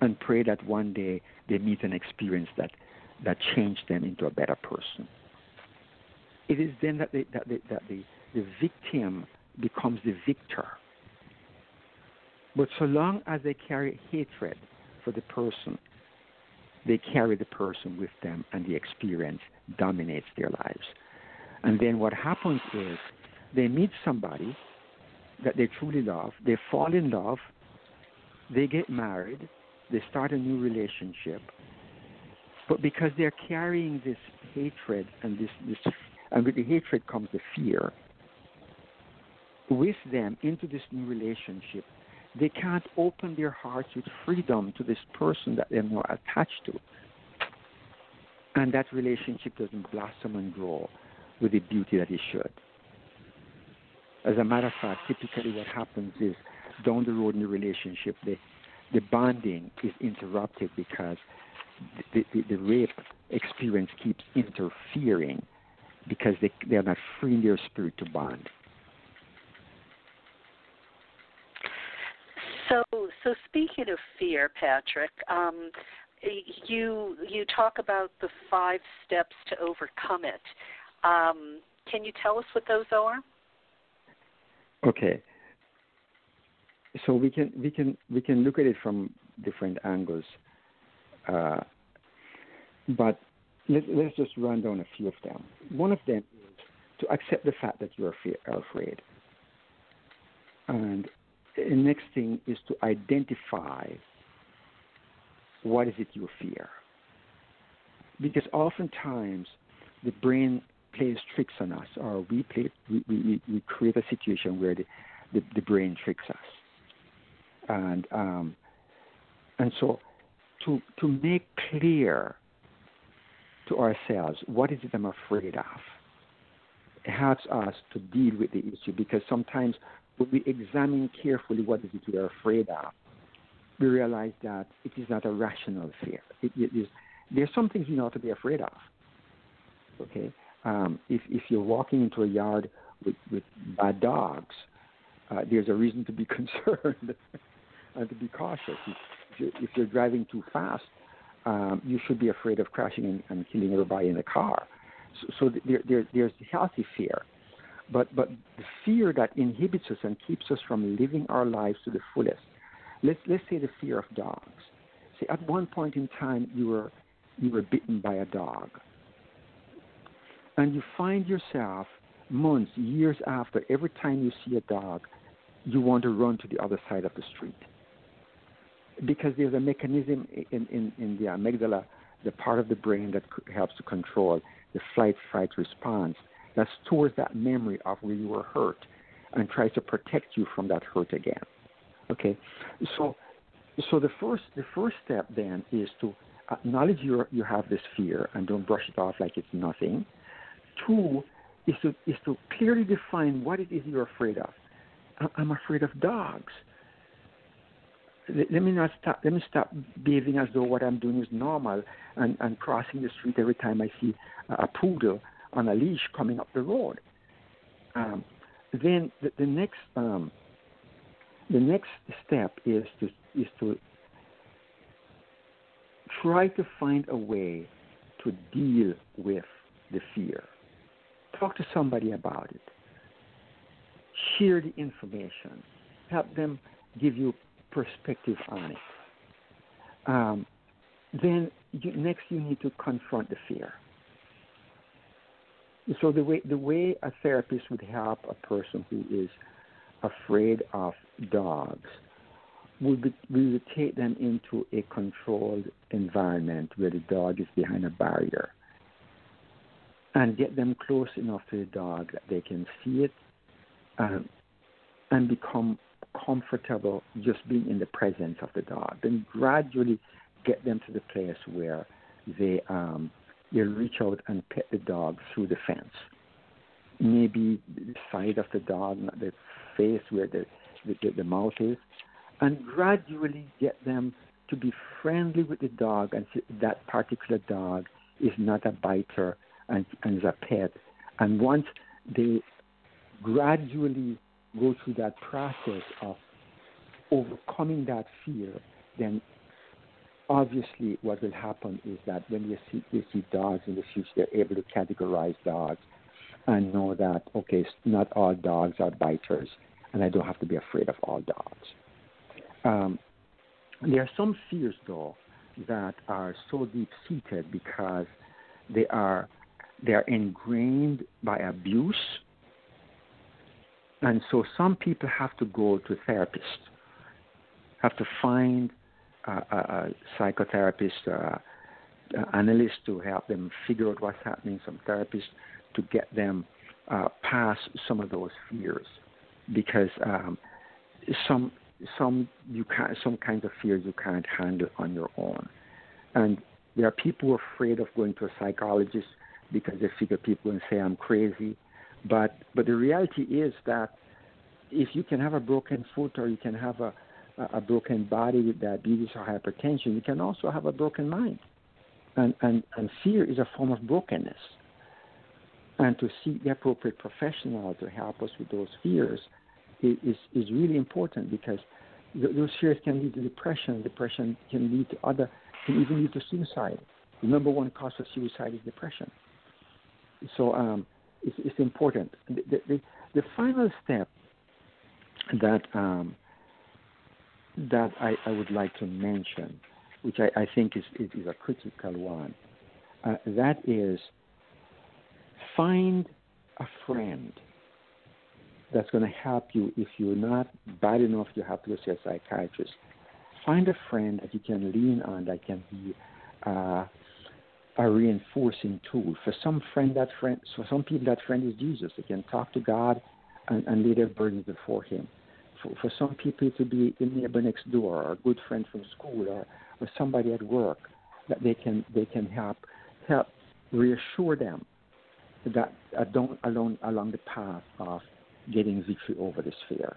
and pray that one day they meet an experience that, that changed them into a better person. It is then that, they, that, that the, the victim becomes the victor. But so long as they carry hatred for the person, they carry the person with them and the experience dominates their lives. And then what happens is they meet somebody that they truly love, they fall in love, they get married, they start a new relationship, but because they're carrying this hatred and this, this and with the hatred comes the fear, with them into this new relationship, they can't open their hearts with freedom to this person that they're now attached to. And that relationship doesn't blossom and grow with the beauty that it should. As a matter of fact, typically what happens is down the road in the relationship, the, the bonding is interrupted because the, the, the rape experience keeps interfering because they, they're not free in their spirit to bond. So, so speaking of fear, Patric, um, you you talk about the five steps to overcome it. Um, can you tell us what those are? Okay. So we can we can we can look at it from different angles, uh, but let, let's just run down a few of them. One of them is to accept the fact that you are afraid, and the next thing is to identify what is it you fear, because oftentimes the brain plays tricks on us, or we play we, we, we create a situation where the, the, the brain tricks us, and um, and so to to make clear to ourselves what is it I'm afraid of. Helps us to deal with the issue because sometimes when we examine carefully what is it we are afraid of, we realize that it is not a rational fear. It, it is, there's some things you ought to be afraid of. Okay, um, if if you're walking into a yard with with bad dogs, uh, there's a reason to be (laughs) concerned and to be cautious. If, you're, if you're driving too fast, um, you should be afraid of crashing and, and killing everybody in the car. So, so there, there, there's healthy fear, but but the fear that inhibits us and keeps us from living our lives to the fullest. Let's let's say the fear of dogs. See, at one point in time, you were you were bitten by a dog, and you find yourself months, years after, every time you see a dog, you want to run to the other side of the street because there's a mechanism in, in, in the amygdala, the part of the brain that helps to control the flight fight response that stores that memory of where you were hurt and tries to protect you from that hurt again. Okay, so so the first the first step then is to acknowledge you you have this fear and don't brush it off like it's nothing. Two is to is to clearly define what it is you're afraid of. I'm afraid of dogs let me not stop. Let me stop behaving as though what I'm doing is normal and, and crossing the street every time I see a poodle on a leash coming up the road. Um, then the, the next um, the next step is to is to try to find a way to deal with the fear. talk to somebody about it. Share the information. Help them give you perspective on it. Um, then you, next you need to confront the fear. So the way the way a therapist would help a person who is afraid of dogs would be, we would take them into a controlled environment where the dog is behind a barrier and get them close enough to the dog that they can see it um, and become comfortable just being in the presence of the dog. Then gradually get them to the place where they um, they reach out and pet the dog through the fence. Maybe the side of the dog, the face where the, the, the mouth is, and gradually get them to be friendly with the dog and that particular dog is not a biter and, and is a pet. And once they gradually go through that process of overcoming that fear, then obviously what will happen is that when you see, you see dogs in the future, they're able to categorize dogs and know that, okay, not all dogs are biters, and I don't have to be afraid of all dogs. Um, there are some fears, though, that are so deep seated because they are they are ingrained by abuse, and so some people have to go to therapists, have to find a, a, a psychotherapist, a, a analyst to help them figure out what's happening, some therapists to get them uh, past some of those fears, because um, some some you can't some kinds of fears you can't handle on your own, and there are people who are afraid of going to a psychologist because they figure people will say I'm crazy, but but the reality is that if you can have a broken foot or you can have a a broken body with diabetes or hypertension, you can also have a broken mind. And, and, and fear is a form of brokenness. And to seek the appropriate professional to help us with those fears is, is really important because those fears can lead to depression. Depression can lead to other, can even lead to suicide. The number one cause of suicide is depression. So um, it's, it's, important. The, the, the, final step that um, that I, I, would like to mention, which I, I think is, is, is, a critical one, uh, that is find a friend that's going to help you if you're not bad enough you have to go see a psychiatrist. Find a friend that you can lean on that can be uh, a reinforcing tool. For some friend, that friend, for some people, that friend is Jesus. They can talk to God and, and lay their burdens before Him. For, for some people, to be a neighbor next door, or a good friend from school, or, or somebody at work that they can they can help help reassure them that don't along along the path of getting victory over this fear.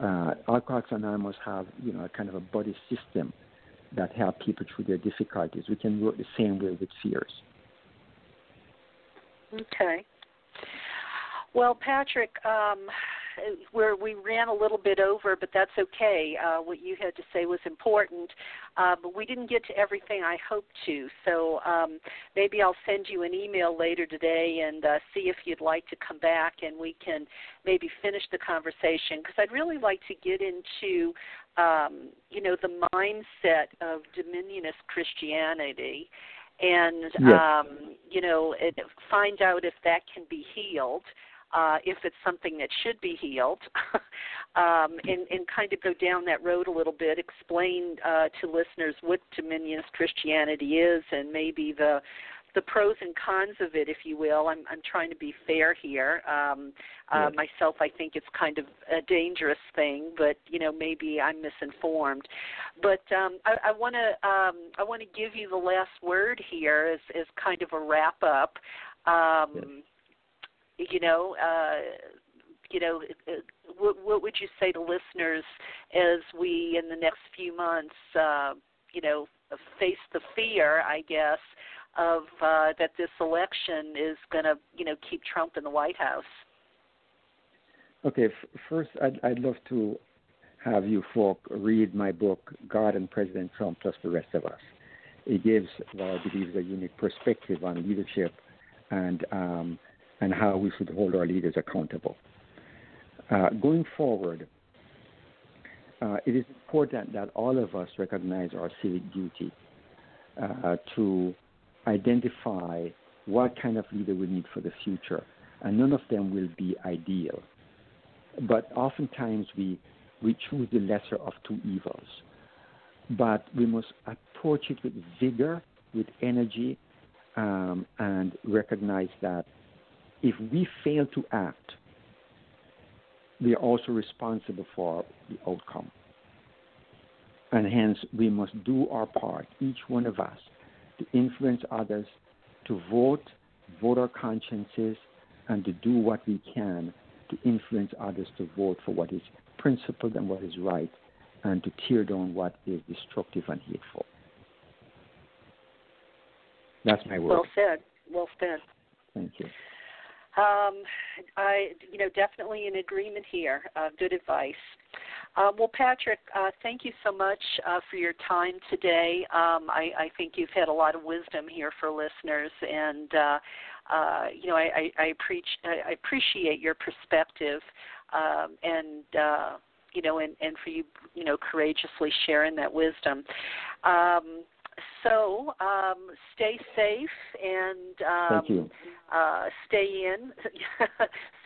Uh, Alcoholics Anonymous have, you know, a kind of a buddy system that help people through their difficulties. We can work the same way with fears. Okay. Well, Patric, um, where we ran a little bit over, but that's okay. Uh, what you had to say was important, uh, but we didn't get to everything I hoped to. So um, maybe I'll send you an email later today and uh, see if you'd like to come back and we can maybe finish the conversation because I'd really like to get into um, you know the mindset of dominionist Christianity and yes. um, you know it, find out if that can be healed uh, if it's something that should be healed, (laughs) um, and, and kind of go down that road a little bit, explain uh, to listeners what dominionist Christianity is, and maybe the the pros and cons of it, if you will. I'm, I'm trying to be fair here. Um, uh, yes. Myself, I think it's kind of a dangerous thing, but you know maybe I'm misinformed. But um, I want to um, I want to give you the last word here as as kind of a wrap up. Um, yes you know, uh, you know, what, what would you say to listeners as we in the next few months, uh, you know, face the fear, I guess, of uh, that this election is going to, you know, keep Trump in the White House? Okay, f- first, I'd, I'd love to have you folk read my book, God and President Trump plus the rest of us. It gives what I believe is a unique perspective on leadership and um, and how we should hold our leaders accountable. Uh, going forward, uh, it is important that all of us recognize our civic duty uh, to identify what kind of leader we need for the future. And none of them will be ideal. But oftentimes we, we choose the lesser of two evils. But we must approach it with vigor, with energy, um, and recognize that if we fail to act, we are also responsible for the outcome. And hence, we must do our part, each one of us, to influence others, to vote, vote our consciences, and to do what we can to influence others to vote for what is principled and what is right, and to tear down what is destructive and hateful. That's my word. Well said. Well said. Thank you. Um, I, you know, definitely in agreement here. Uh, good advice. Uh, well, Patric, uh, thank you so much uh, for your time today. Um, I, I, think you've had a lot of wisdom here for listeners, and uh, uh, you know, I, I, I, preach, I appreciate your perspective, um, and you know, and, and for you, you know, courageously sharing that wisdom. Um, so um, stay safe and um, uh, stay in, (laughs)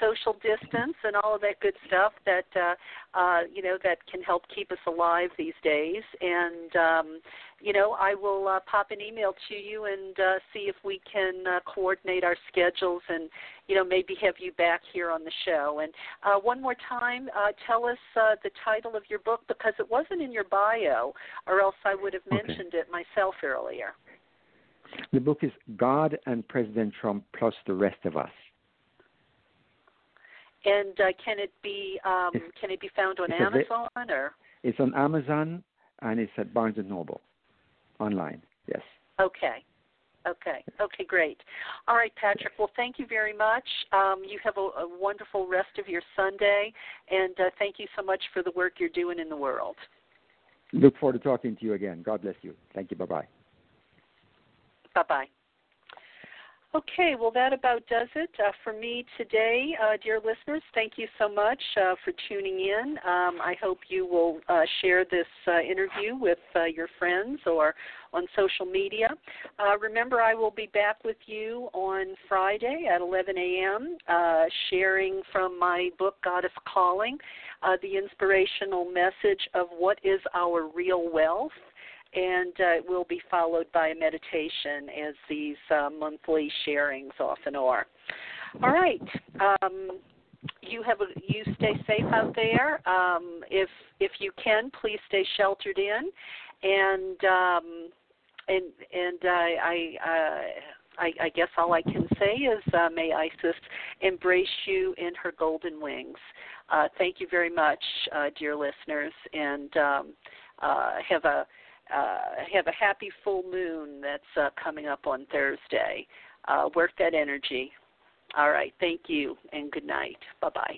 social distance, and all of that good stuff that uh, uh, you know that can help keep us alive these days. And um, you know, I will uh, pop an email to you and uh, see if we can uh, coordinate our schedules and, you know, maybe have you back here on the show. And uh, one more time, uh, tell us uh, the title of your book because it wasn't in your bio, or else I would have mentioned okay. it myself earlier. The book is God and President Trump plus the rest of us. And uh, can it be um, can it be found on Amazon or? It's on Amazon and it's at Barnes and Noble online. Yes. Okay. Okay. Okay, great. All right, Patric. Well, thank you very much. Um, you have a, a, wonderful rest of your Sunday, and uh, thank you so much for the work you're doing in the world. Look forward to talking to you again. God bless you. Thank you. Bye bye. Bye bye. Okay, well, that about does it uh, for me today, uh, dear listeners. Thank you so much uh, for tuning in. Um, I hope you will uh, share this uh, interview with uh, your friends or on social media. remember, I will be back with you on Friday at 11 a.m., sharing from my book, Goddess Calling, the inspirational message of what is our real wealth and uh, it will be followed by a meditation as these uh, monthly sharings often are. All right. Um, you have a, you stay safe out there. Um, if if you can, please stay sheltered in, and um, and and I. I uh, I, I guess all I can say is uh, may Isis embrace you in her golden wings. Uh, thank you very much, uh, dear listeners, and um, uh, have a uh, have a happy full moon that's uh, coming up on Thursday. Uh, work that energy. All right. Thank you and good night. Bye bye.